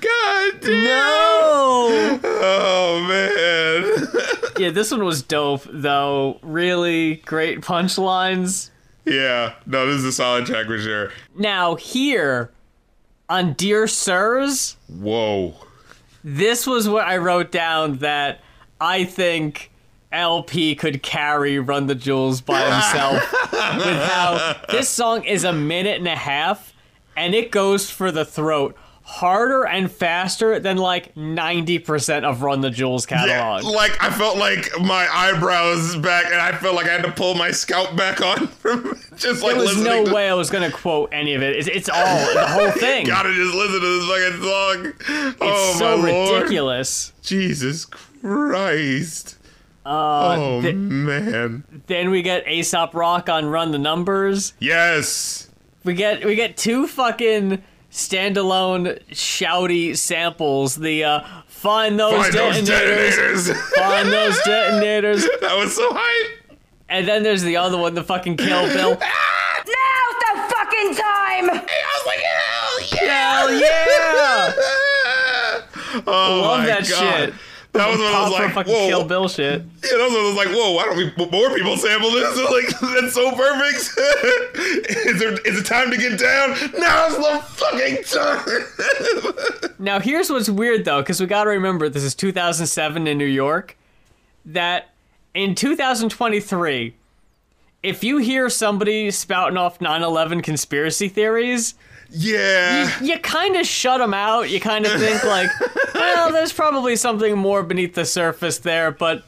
God damn. No. Oh man. Yeah, this one was dope though. Really great punchlines. Yeah. No, this is a solid track for sure. Now here on Dear Sirs, Whoa. this was what I wrote down that I think El-P could carry Run the Jewels by himself with how this song is a minute and a half and it goes for the throat harder and faster than like 90% of Run the Jewels catalog. Yeah, like I felt like my eyebrows back, and I felt like I had to pull my scalp back on from just like there was no to way I was gonna quote any of it. It's, it's all the whole thing. Gotta just listen to this fucking song. oh It's so my lord. ridiculous. Jesus Christ. Uh, oh th- man. then we get Aesop Rock on Run the Numbers. Yes. We get we get two fucking standalone shouty samples. The uh, find those Find those detonators, detonators. find those detonators, that was so hype. and then there's the other one, the fucking Kill Bill. Now's the fucking time! I was like, hell yeah. Hell yeah! oh Love my that God. shit. That was when I was like, fucking whoa. Kill Bill shit. Yeah, that was when I was like, whoa, why don't we more people sample this? Like, that's so perfect. is, there, is it time to get down? Now's the fucking time. Now here's what's weird though, because we got to remember this is 2007 in New York. That in 2023, if you hear somebody spouting off 9/11 conspiracy theories, yeah. you kind of shut them out. You kind of think like, well, there's probably something more beneath the surface there, but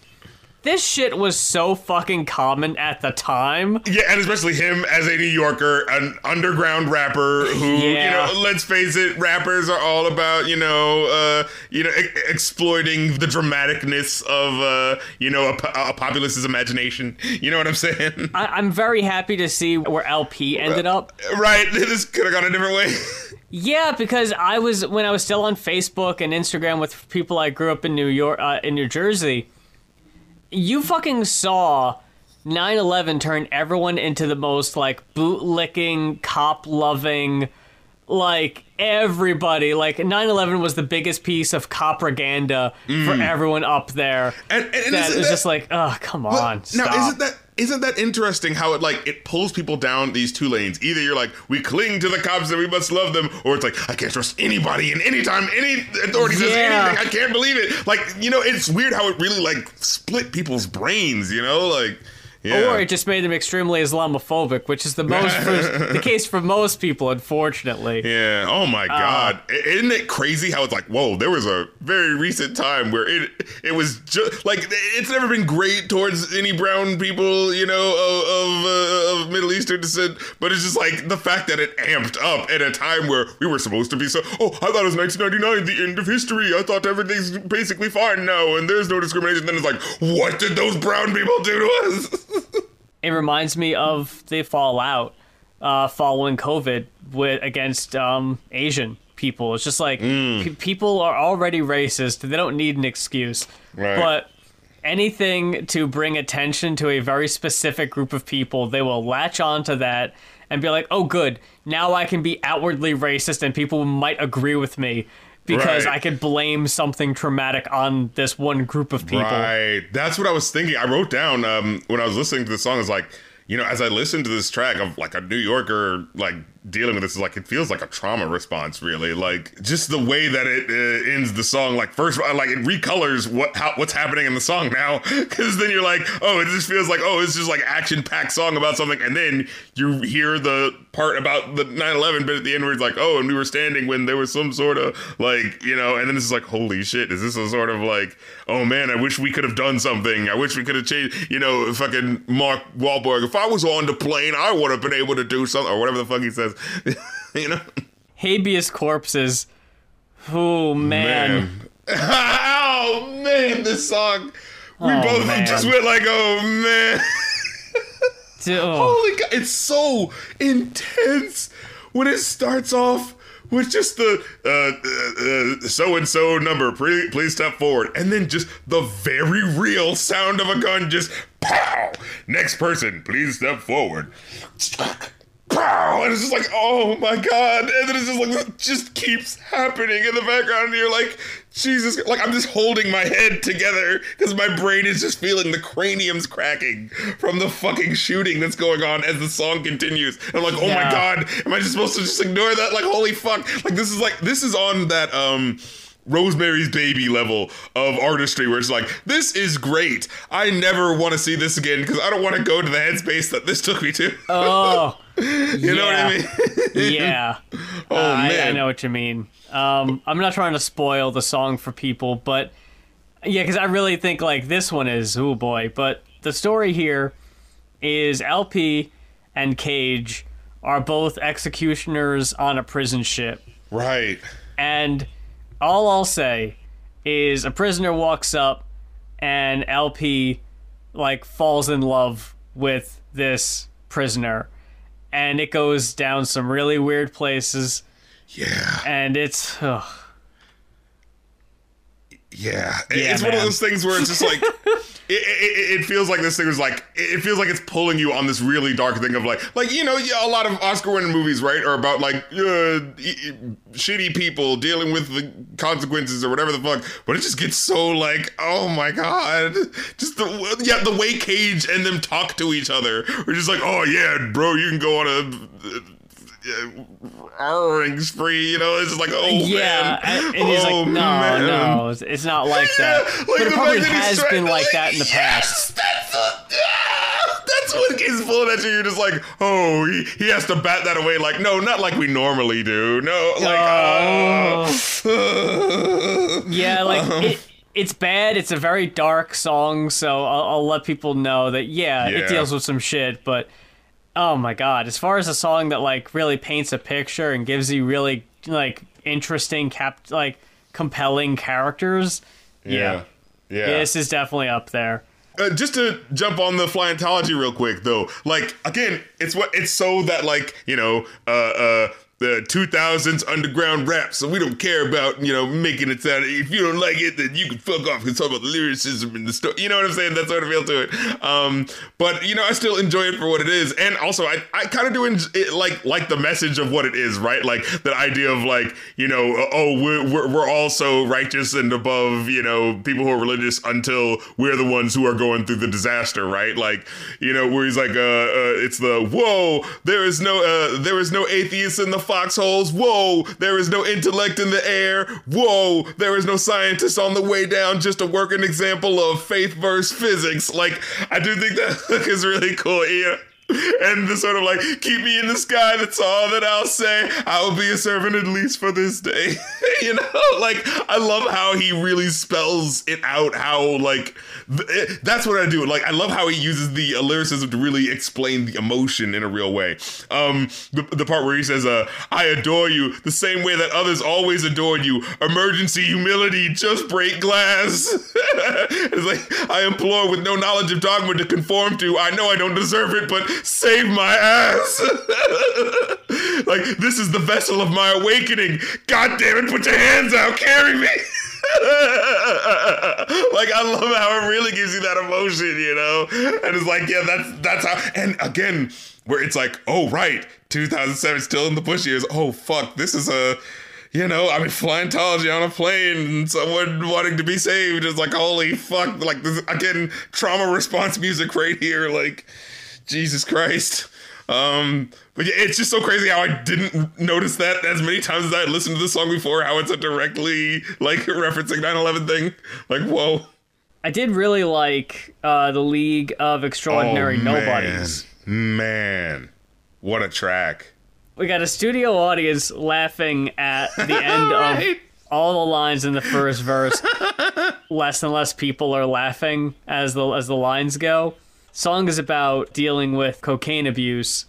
this shit was so fucking common at the time. Yeah, and especially him as a New Yorker, an underground rapper who, Yeah. you know, let's face it, rappers are all about, you know, uh, you know, e- exploiting the dramaticness of, uh, you know, a, a populace's imagination. You know what I'm saying? I- I'm very happy to see where El-P ended up. right. This could have gone a different way. Yeah, because I was when I was still on Facebook and Instagram with people I grew up in New York, uh, in New Jersey. You fucking saw 9/11 turn everyone into the most like bootlicking, cop loving, like everybody. Like 9/11 was the biggest piece of propaganda for mm. everyone up there. And- and- and that is that- just like, oh, come But on, now stop. isn't that isn't that interesting how it like it pulls people down these two lanes? Either you're like we cling to the cops and we must love them or it's like i can't trust anybody and anytime any authority says Yeah. anything. I can't believe it. Like you know it's weird how it really like split people's brains you know? Like yeah Or it just made them extremely Islamophobic, which is the most the case for most people, unfortunately. Yeah. Oh Uh, my God. I- Isn't it crazy how it's like, whoa, there was a very recent time where it it was just like it's never been great towards any brown people, you know, of of, uh, of Middle Eastern descent, but it's just like the fact that it amped up at a time where we were supposed to be so. Oh, I thought it was 1999, the end of history. I thought everything's basically fine now, and there's no discrimination. Then it's like, what did those brown people do to us? It reminds me of the fallout uh, following COVID with against um, Asian people. It's just like Mm. pe- people are already racist; they don't need an excuse. Right. But anything to bring attention to a very specific group of people, they will latch onto that and be like, "Oh, good, now I can be outwardly racist, and people might agree with me." Because Right. I could blame something traumatic on this one group of people. Right. That's what I was thinking. I wrote down um, when I was listening to the song. I was like, you know, as I listened to this track of like a New Yorker like dealing with this, is like it feels like a trauma response. Really, like just the way that it uh, ends the song. Like first, like it recolors what how, what's happening in the song now. Because then you're like, oh, it just feels like oh, it's just like action packed song about something, and then you hear the part about the 9/11 bit at the end where it's like, oh, and we were standing when there was some sort of like you know, and then it's like, holy shit, is this a sort of like, oh man, I wish we could have done something. I wish we could have changed, you know, fucking Mark Wahlberg. If I was on the plane, I would have been able to do something or whatever the fuck he says, you know. Habeas corpses. Oh man. oh man, this song. We Oh, both man. just went like, oh man. Oh. Holy God, it's so intense when it starts off with just the so and so number. Please, please step forward, and then just the very real sound of a gun. Just pow. Next person, please step forward. Pow! And it's just like, oh my god! And then it's just like, it just keeps happening in the background, and you're like, Jesus! Like I'm just holding my head together because my brain is just feeling the craniums cracking from the fucking shooting that's going on as the song continues. And I'm like, oh my god! Am I just supposed to just ignore that? Like, holy fuck! Like this is like this is on that um Rosemary's Baby level of artistry, where it's like, this is great. I never want to see this again because I don't want to go to the headspace that this took me to. Oh, you know what I mean? yeah. oh Uh, I, man, I know what you mean. Um, I'm not trying to spoil the song for people, but yeah, because I really think like this one is oh boy. But the story here is El-P and Cage are both executioners on a prison ship, right? and all I'll say is a prisoner walks up and El-P like falls in love with this prisoner. And it goes down some really weird places. Yeah, and it's ugh. Yeah. Yeah, it's one of those things where it's just like. It, it, it feels like this thing was like it feels like it's pulling you on this really dark thing of like like you know yeah, a lot of Oscar winning movies right are about like uh, shitty people dealing with the consequences or whatever the fuck but it just gets so like oh my god just the yeah the way Cage and them talk to each other we're just like oh yeah bro you can go on a uh, spree you know it's just like oh yeah man. and, he's oh, like no man. no it's, it's not like that like but it probably fact that he's has been like that in the yes, past That's a, yeah, that's what at you. You're just like, oh, he, he has to bat that away. Like, no, not like we normally do. No, like, oh. Yeah, like Uh-huh. it, it's bad. It's a very dark song, so I'll, I'll let people know that yeah, Yeah. it deals with some shit. But oh my god, as far as a song that like really paints a picture and gives you really like interesting, cap like compelling characters, yeah, yeah. this is definitely up there. Uh, just to jump on the Flyentology real quick, though, like again, it's what it's so that like you know, uh, uh, the 2000s underground rap, so we don't care about you know making it sound. If you don't like it, then you can fuck off and talk about the lyricism and the story. You know what I'm saying? That sort of feel to it. Um, but you know, I still enjoy it for what it is, and also I, I kind of do enjoy it, like like the message of what it is, right? Like that idea of like you know, uh, oh, we're we're, we're all so righteous and above you know people who are religious until we're the ones who are going through the disaster, right? Like you know, where he's like, uh, uh it's the whoa, there is no uh, there is no atheists in the foxholes. Whoa, there is no intellect in the air. Whoa, there is no scientist on the way down. Just a working example of faith versus physics. Like I do think that hook is really cool. Yeah. And the sort of like, keep me in the sky, that's all that I'll say. I will be a servant at least for this day. you know, like, I love how he really spells it out, how, like, th- it- that's what I do. Like, I love how he uses the uh, lyricism to really explain the emotion in a real way. Um, the, the part where he says, uh, I adore you the same way that others always adored you. Emergency humility, just break glass. it's like, I implore with no knowledge of dogma to conform to. I know I don't deserve it, but save my ass. like, this is the vessel of my awakening. God damn it, put your hands out, carry me. like I love how it really gives you that emotion, you know? And it's like, yeah, that's that's how and again, where it's like, oh right, 2007 still in the bush years. Oh fuck, this is a you know, I mean, Flyentology on a plane and someone wanting to be saved is like, holy fuck, like this again, trauma response music right here, like Jesus Christ. Um, but yeah, it's just so crazy how I didn't notice that as many times as I had listened to the song before, how it's a directly like referencing 9-11 thing. Like, whoa. I did really like uh, the League of Extraordinary Oh, Nobodies. Man. man. What a track. We got a studio audience laughing at the end Right. of all the lines in the first verse. less and less people are laughing as the as the lines go. Song is about dealing with cocaine abuse,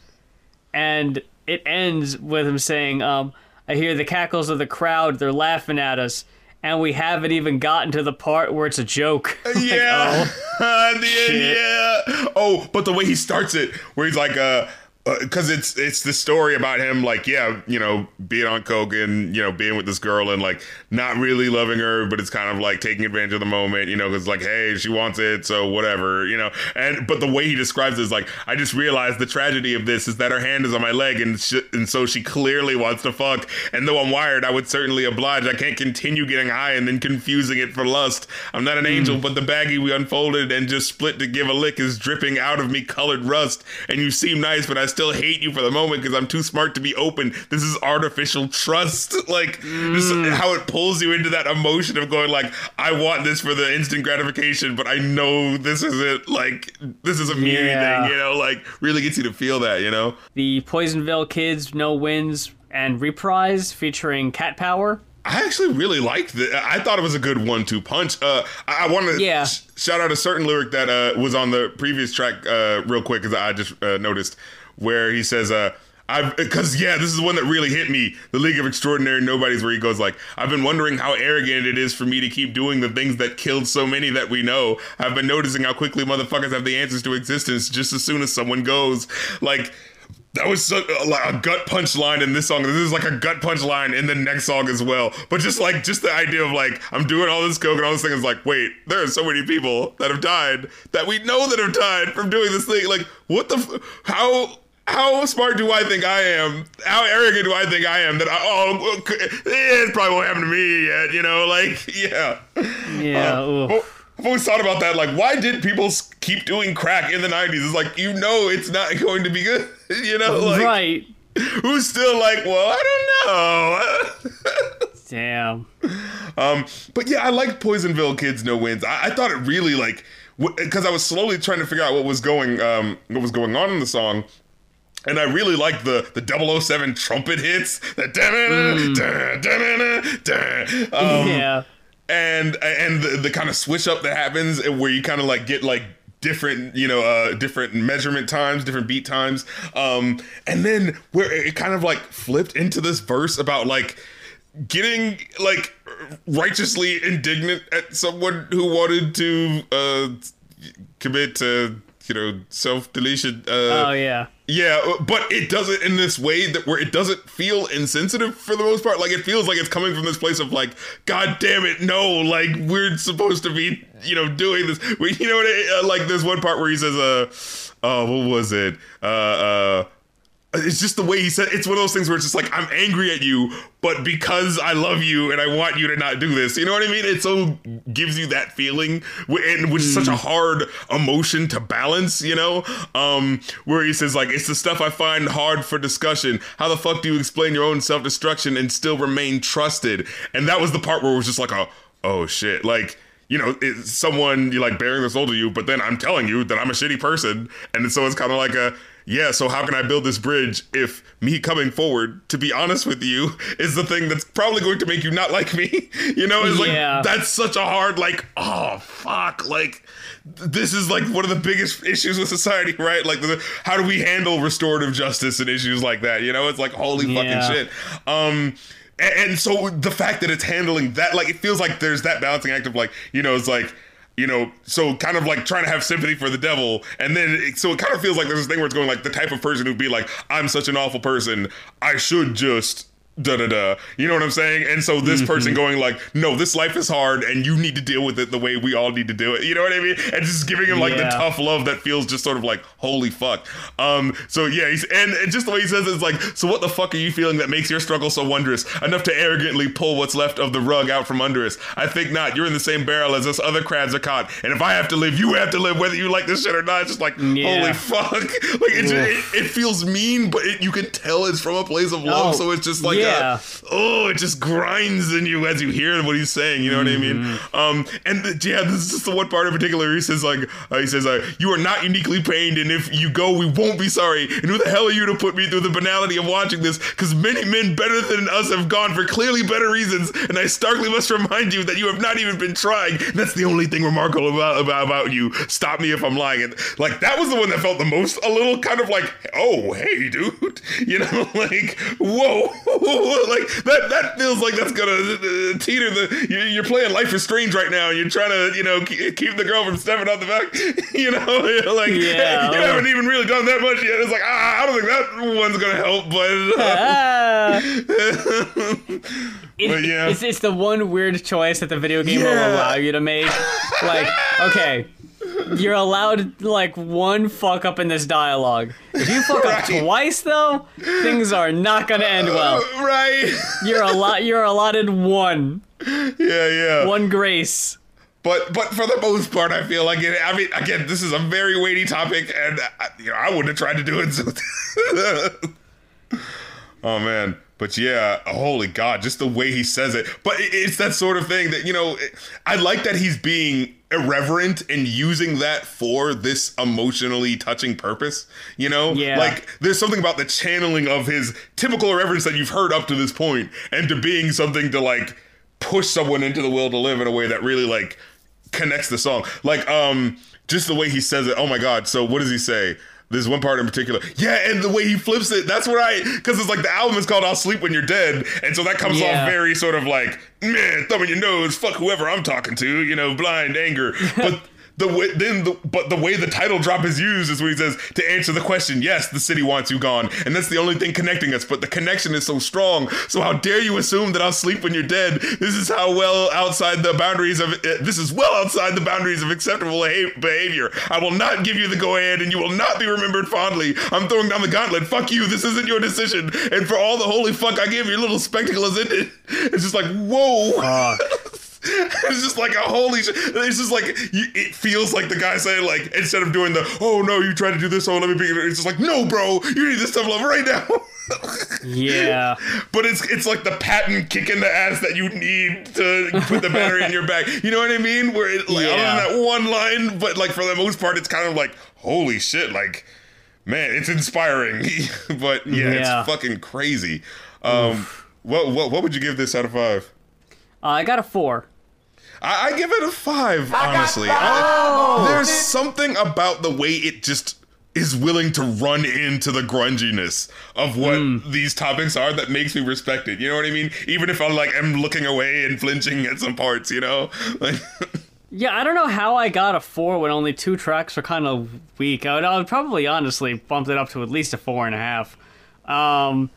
and it ends with him saying, um, "I hear the cackles of the crowd. They're laughing at us." And we haven't even gotten to the part where it's a joke. Like, Yeah. oh. The end, yeah. Oh, but the way he starts it, where he's like, uh, Uh, because it's it's the story about him, like, yeah, you know, being on coke and you know being with this girl and like not really loving her, but it's kind of like taking advantage of the moment, you know, because like, hey, she wants it, so whatever, you know. And but the way he describes it is like, I just realized the tragedy of this is that her hand is on my leg, and sh- and so she clearly wants to fuck. And though I'm wired, I would certainly oblige. I can't continue getting high and then confusing it for lust. I'm not an hmm. angel, but the baggie we unfolded and just split to give a lick is dripping out of me colored rust. And you seem nice, but I still hate you for the moment because I'm too smart to be open. This is artificial trust. Like just how it pulls you into that emotion of going like, I want this for the instant gratification, but I know this isn't like this is a me Yeah. thing, you know, like really gets you to feel that, you know? The Poisenville Kids No Wins and Reprise featuring Cat Power. I actually really liked it. I thought it was a good one-two punch. Uh, I, I want to Yeah. sh- shout out a certain lyric that uh, was on the previous track uh, real quick because I just uh, noticed where he says, uh, "I've because yeah, this is one that really hit me. The League of Extraordinary Nobodies, where he goes like, I've been wondering how arrogant it is for me to keep doing the things that killed so many that we know. I've been noticing how quickly motherfuckers have the answers to existence just as soon as someone goes. Like." That was like a gut punch line in this song. This is like a gut punch line in the next song as well. But just like just the idea of like I'm doing all this coke and all this thing is like, wait, there are so many people that have died that we know that have died from doing this thing. Like, what the? F- how? How smart do I think I am? How arrogant do I think I am that I, oh, it probably won't happen to me yet? You know, like yeah. Yeah. oof. Well, I've always thought about that. Like, why did people keep doing crack in the '90s? It's like you know it's not going to be good. You know, like right. who's still like, well, I don't know. Damn. um, but yeah, I like Poisenville Kids No Wins. I, I thought it really like because I was slowly trying to figure out what was going um what was going on in the song. And I really like the the 007 trumpet hits. The da um, yeah. and and the, the kind of switch up that happens where you kind of like get like different you know uh different measurement times different beat times um and then where it kind of like flipped into this verse about like getting like righteously indignant at someone who wanted to uh commit uh you know self deletion uh Oh yeah. yeah, uh, but it does it in this way that where it doesn't feel insensitive for the most part. Like it feels like it's coming from this place of like, God damn it, no! Like we're supposed to be, you know, doing this. We, you know what? I, uh, like there's one part where he says, "Uh, oh, what was it? Uh, uh." It's just the way he said. It's one of those things where it's just like I'm angry at you, but because I love you and I want you to not do this. You know what I mean? It so gives you that feeling, and which is such a hard emotion to balance. You know, um, where he says like it's the stuff I find hard for discussion. How the fuck do you explain your own self destruction and still remain trusted? And that was the part where it was just like a oh shit, like you know, it's someone you like bearing this soul to you, but then I'm telling you that I'm a shitty person, and so it's kind of like a yeah. So how can I build this bridge if me coming forward to be honest with you is the thing that's probably going to make you not like me? You know, it's Yeah. like that's such a hard like oh fuck like this is like one of the biggest issues with society, right? Like the, how do we handle restorative justice and issues like that? You know, it's like holy Yeah. fucking shit. Um, and, and so the fact that it's handling that, like, it feels like there's that balancing act of like, you know, it's like, you know, so kind of like trying to have sympathy for the devil, and then it, so it kind of feels like there's this thing where it's going like the type of person who'd be like, I'm such an awful person, I should just da da da. You know what I'm saying? And so this person going like, no, this life is hard, and you need to deal with it the way we all need to do it. You know what I mean? And just giving him like the tough love that feels just sort of like, holy fuck. Um. So yeah, he's and, and just the way he says it, it's like, so what the fuck are you feeling that makes your struggle so wondrous enough to arrogantly pull what's left of the rug out from under us? I think not. You're in the same barrel as us other crabs are caught, and if I have to live, you have to live, whether you like this shit or not. It's just like, Yeah. holy fuck. Like it, just, it, it feels mean, but it, you can tell it's from a place of love. Oh, so it's just like, yeah. A, oh, it just grinds in you as you hear what he's saying. You know what I mean? Mm-hmm. Um, and the, yeah, this is just the one part in particular. He says like, uh, he says, uh, "You are not uniquely pained, and if you go, we won't be sorry. And who the hell are you to put me through the banality of watching this? Because many men better than us have gone for clearly better reasons, and I starkly must remind you that you have not even been trying. That's the only thing remarkable about about, about you. Stop me if I'm lying. And like that was the one that felt the most a little kind of like, oh hey, dude, you know, like whoa, like that that feels like that's gonna uh, teeter the. you- You're playing Life is Strange right now, and you're trying to you know keep the girl from stepping out the back. You know, like Yeah. you haven't even really done that much yet. It's like ah, I don't think that one's gonna help, but. Uh. It- But yeah. it's, it's the one weird choice that the video game will allow you to make. Like, okay, you're allowed like one fuck up in this dialogue. If you fuck up twice, though, things are not gonna end well. Uh, right. You're a lot. You're allotted one, Yeah, yeah. one grace. But but for the most part, I feel like it. I mean, again, this is a very weighty topic, and I, you know, I wouldn't have tried to do it. So. oh man, but yeah, holy god, just the way he says it. But it's that sort of thing that you know. I like that he's being irreverent and using that for this emotionally touching purpose. You know, Yeah. like there's something about the channeling of his typical irreverence that you've heard up to this point, and to being something to like push someone into the will to live in a way that really like connects the song. Like um just the way he says it. Oh my god. So what does he say? There's one part in particular. Yeah, and the way he flips it, that's what I cuz it's like the album is called I'll Sleep When You're Dead, and so that comes Yeah. off very sort of like, man, thumb in your nose, fuck whoever I'm talking to, you know, blind anger. But the way then the but the way the title drop is used is when he says to answer the question yes the city wants you gone. And that's the only thing connecting us but the connection is so strong. So how dare you assume that i'll sleep when you're dead? This is how well outside the boundaries of uh, this is well outside the boundaries of acceptable beha- behavior. I will not give you the go ahead and you will not be remembered fondly. I'm throwing down the gauntlet. Fuck you. This isn't your decision. And for all the holy fuck i give your little spectacle is it it's just like whoa it's just like a holy shit. It's just like you, it feels like the guy saying like instead of doing the oh no you tried to do this oh let me be it's just like no bro you need this stuff love right now. Yeah. but it's it's like the patent kick in the ass that you need to put the battery in your back. You know what I mean? Where it like Yeah. other than that one line, but like for the most part, it's kind of like holy shit, like man, it's inspiring. but yeah, Yeah. it's fucking crazy. Um, what what what would you give this out of five? Uh, I got a four. I, I give it a five, honestly. I- there's something about the way it just is willing to run into the grunginess of what these topics are that makes me respect it. You know what I mean? Even if I'm like am looking away and flinching at some parts, you know? Like Yeah, I don't know how I got a four when only two tracks were kind of weak. I would, I would probably honestly bump it up to at least a four and a half. Um,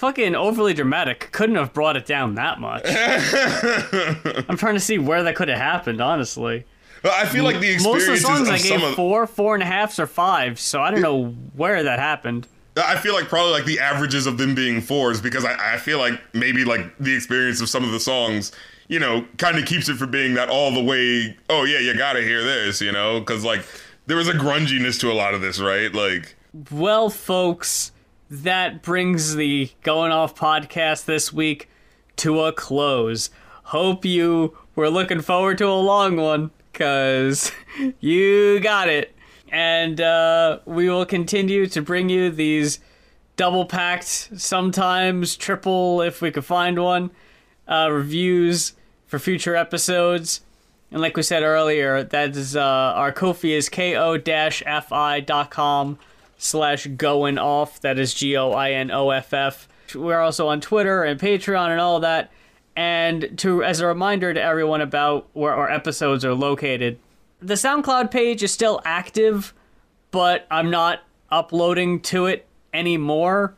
fucking overly dramatic couldn't have brought it down that much. I'm trying to see where that could have happened, honestly. I feel like the Most of the songs of I gave of four, four and a halfs, or fives, so I don't know where that happened. I feel like probably like the averages of them being fours because I, I feel like maybe like the experience of some of the songs, you know, kind of keeps it from being that all the way. Oh yeah, you gotta hear this, you know, because like there was a grunginess to a lot of this, right? Like Well, folks, that brings the Going Off podcast this week to a close. Hope you were looking forward to a long one, because you got it. And uh, we will continue to bring you these double packed, sometimes triple if we could find one, uh, reviews for future episodes. And like we said earlier, that is uh, our Ko-fi is ko-fi.com slash going off. That is G O I N O F F. We're also on Twitter and Patreon and all that. And to as a reminder to everyone about where our episodes are located, the SoundCloud page is still active, but I'm not uploading to it anymore.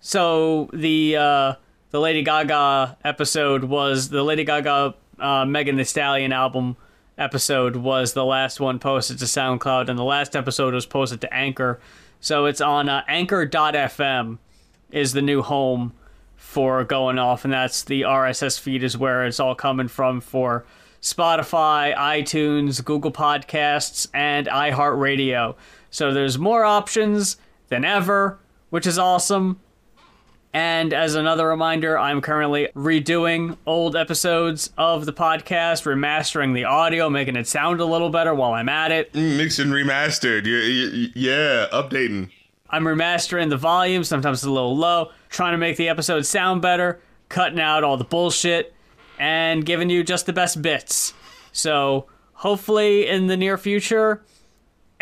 So the uh, the Lady Gaga episode was the Lady Gaga uh, Megan Thee Stallion album episode was the last one posted to SoundCloud, and the last episode was posted to Anchor. So it's on uh, Anchor.fm is the new home for going off, and that's the RSS feed is where it's all coming from for Spotify, iTunes, Google Podcasts, and iHeartRadio. So there's more options than ever, which is awesome. And as another reminder, I'm currently redoing old episodes of the podcast, remastering the audio, making it sound a little better while I'm at it. Mm, mixed and remastered. Yeah, updating. I'm remastering the volume, sometimes it's a little low, trying to make the episode sound better, cutting out all the bullshit, and giving you just the best bits. So, hopefully, in the near future,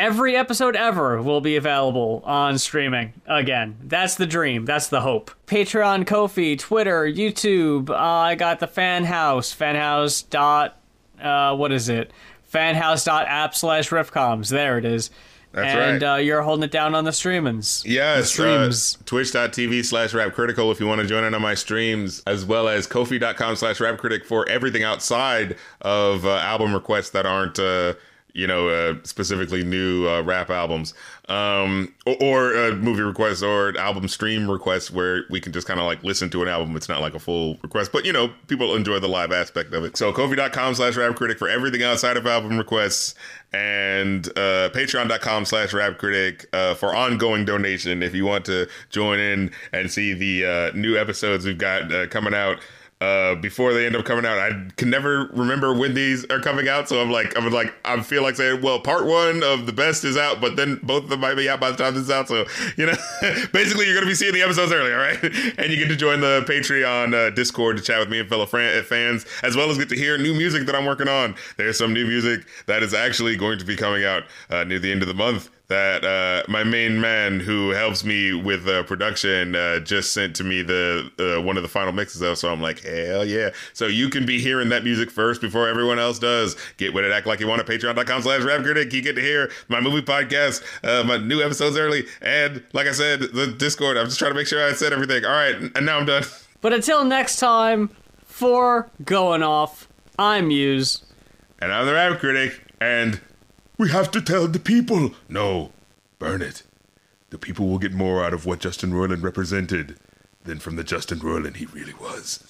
every episode ever will be available on streaming again. That's the dream. That's the hope. Patreon, Ko-fi, Twitter, YouTube. Uh, I got the Fan House. Fanhouse dot. Uh, what is it? Fanhouse.app slash rifcoms. There it is. That's and right. uh, you're holding it down on the streamings. Yes, The uh, streams. twitch.tv slash rap critical if you want to join in on my streams, as well as kofi.com slash rap critic for everything outside of uh, album requests that aren't uh, you know, uh, specifically new uh, rap albums, um, or, or uh, movie requests or album stream requests where we can just kind of like listen to an album. It's not like a full request, but you know, people enjoy the live aspect of it. So Kofi.com slash rap critic for everything outside of album requests and uh, patreon.com slash rap critic uh, for ongoing donation if you want to join in and see the uh, new episodes we've got uh, coming out uh, before they end up coming out. I can never remember when these are coming out, so I'm like, I'm like, I feel like saying, well, part one of the best is out, but then both of them might be out by the time this is out. So you know, basically, you're gonna be seeing the episodes early, all right? And you get to join the Patreon uh, Discord to chat with me and fellow fran- fans, as well as get to hear new music that I'm working on. There's some new music that is actually going to be coming out uh, near the end of the month that uh, my main man who helps me with uh, production uh, just sent to me the uh, one of the final mixes of. So I'm like, hell yeah! So you can be hearing that music first before everyone else does. Get with it, act like you want. At patreon.com slash rap critic. You get to hear my movie podcast, uh, my new episodes early, and like I said, the Discord. I'm just trying to make sure I said everything. All right, and now I'm done. But until next time, for going off, I'm Muse. And I'm the rap critic, and We have to tell the people. No, burn it. The people will get more out of what Justin Roiland represented than from the Justin Roiland he really was.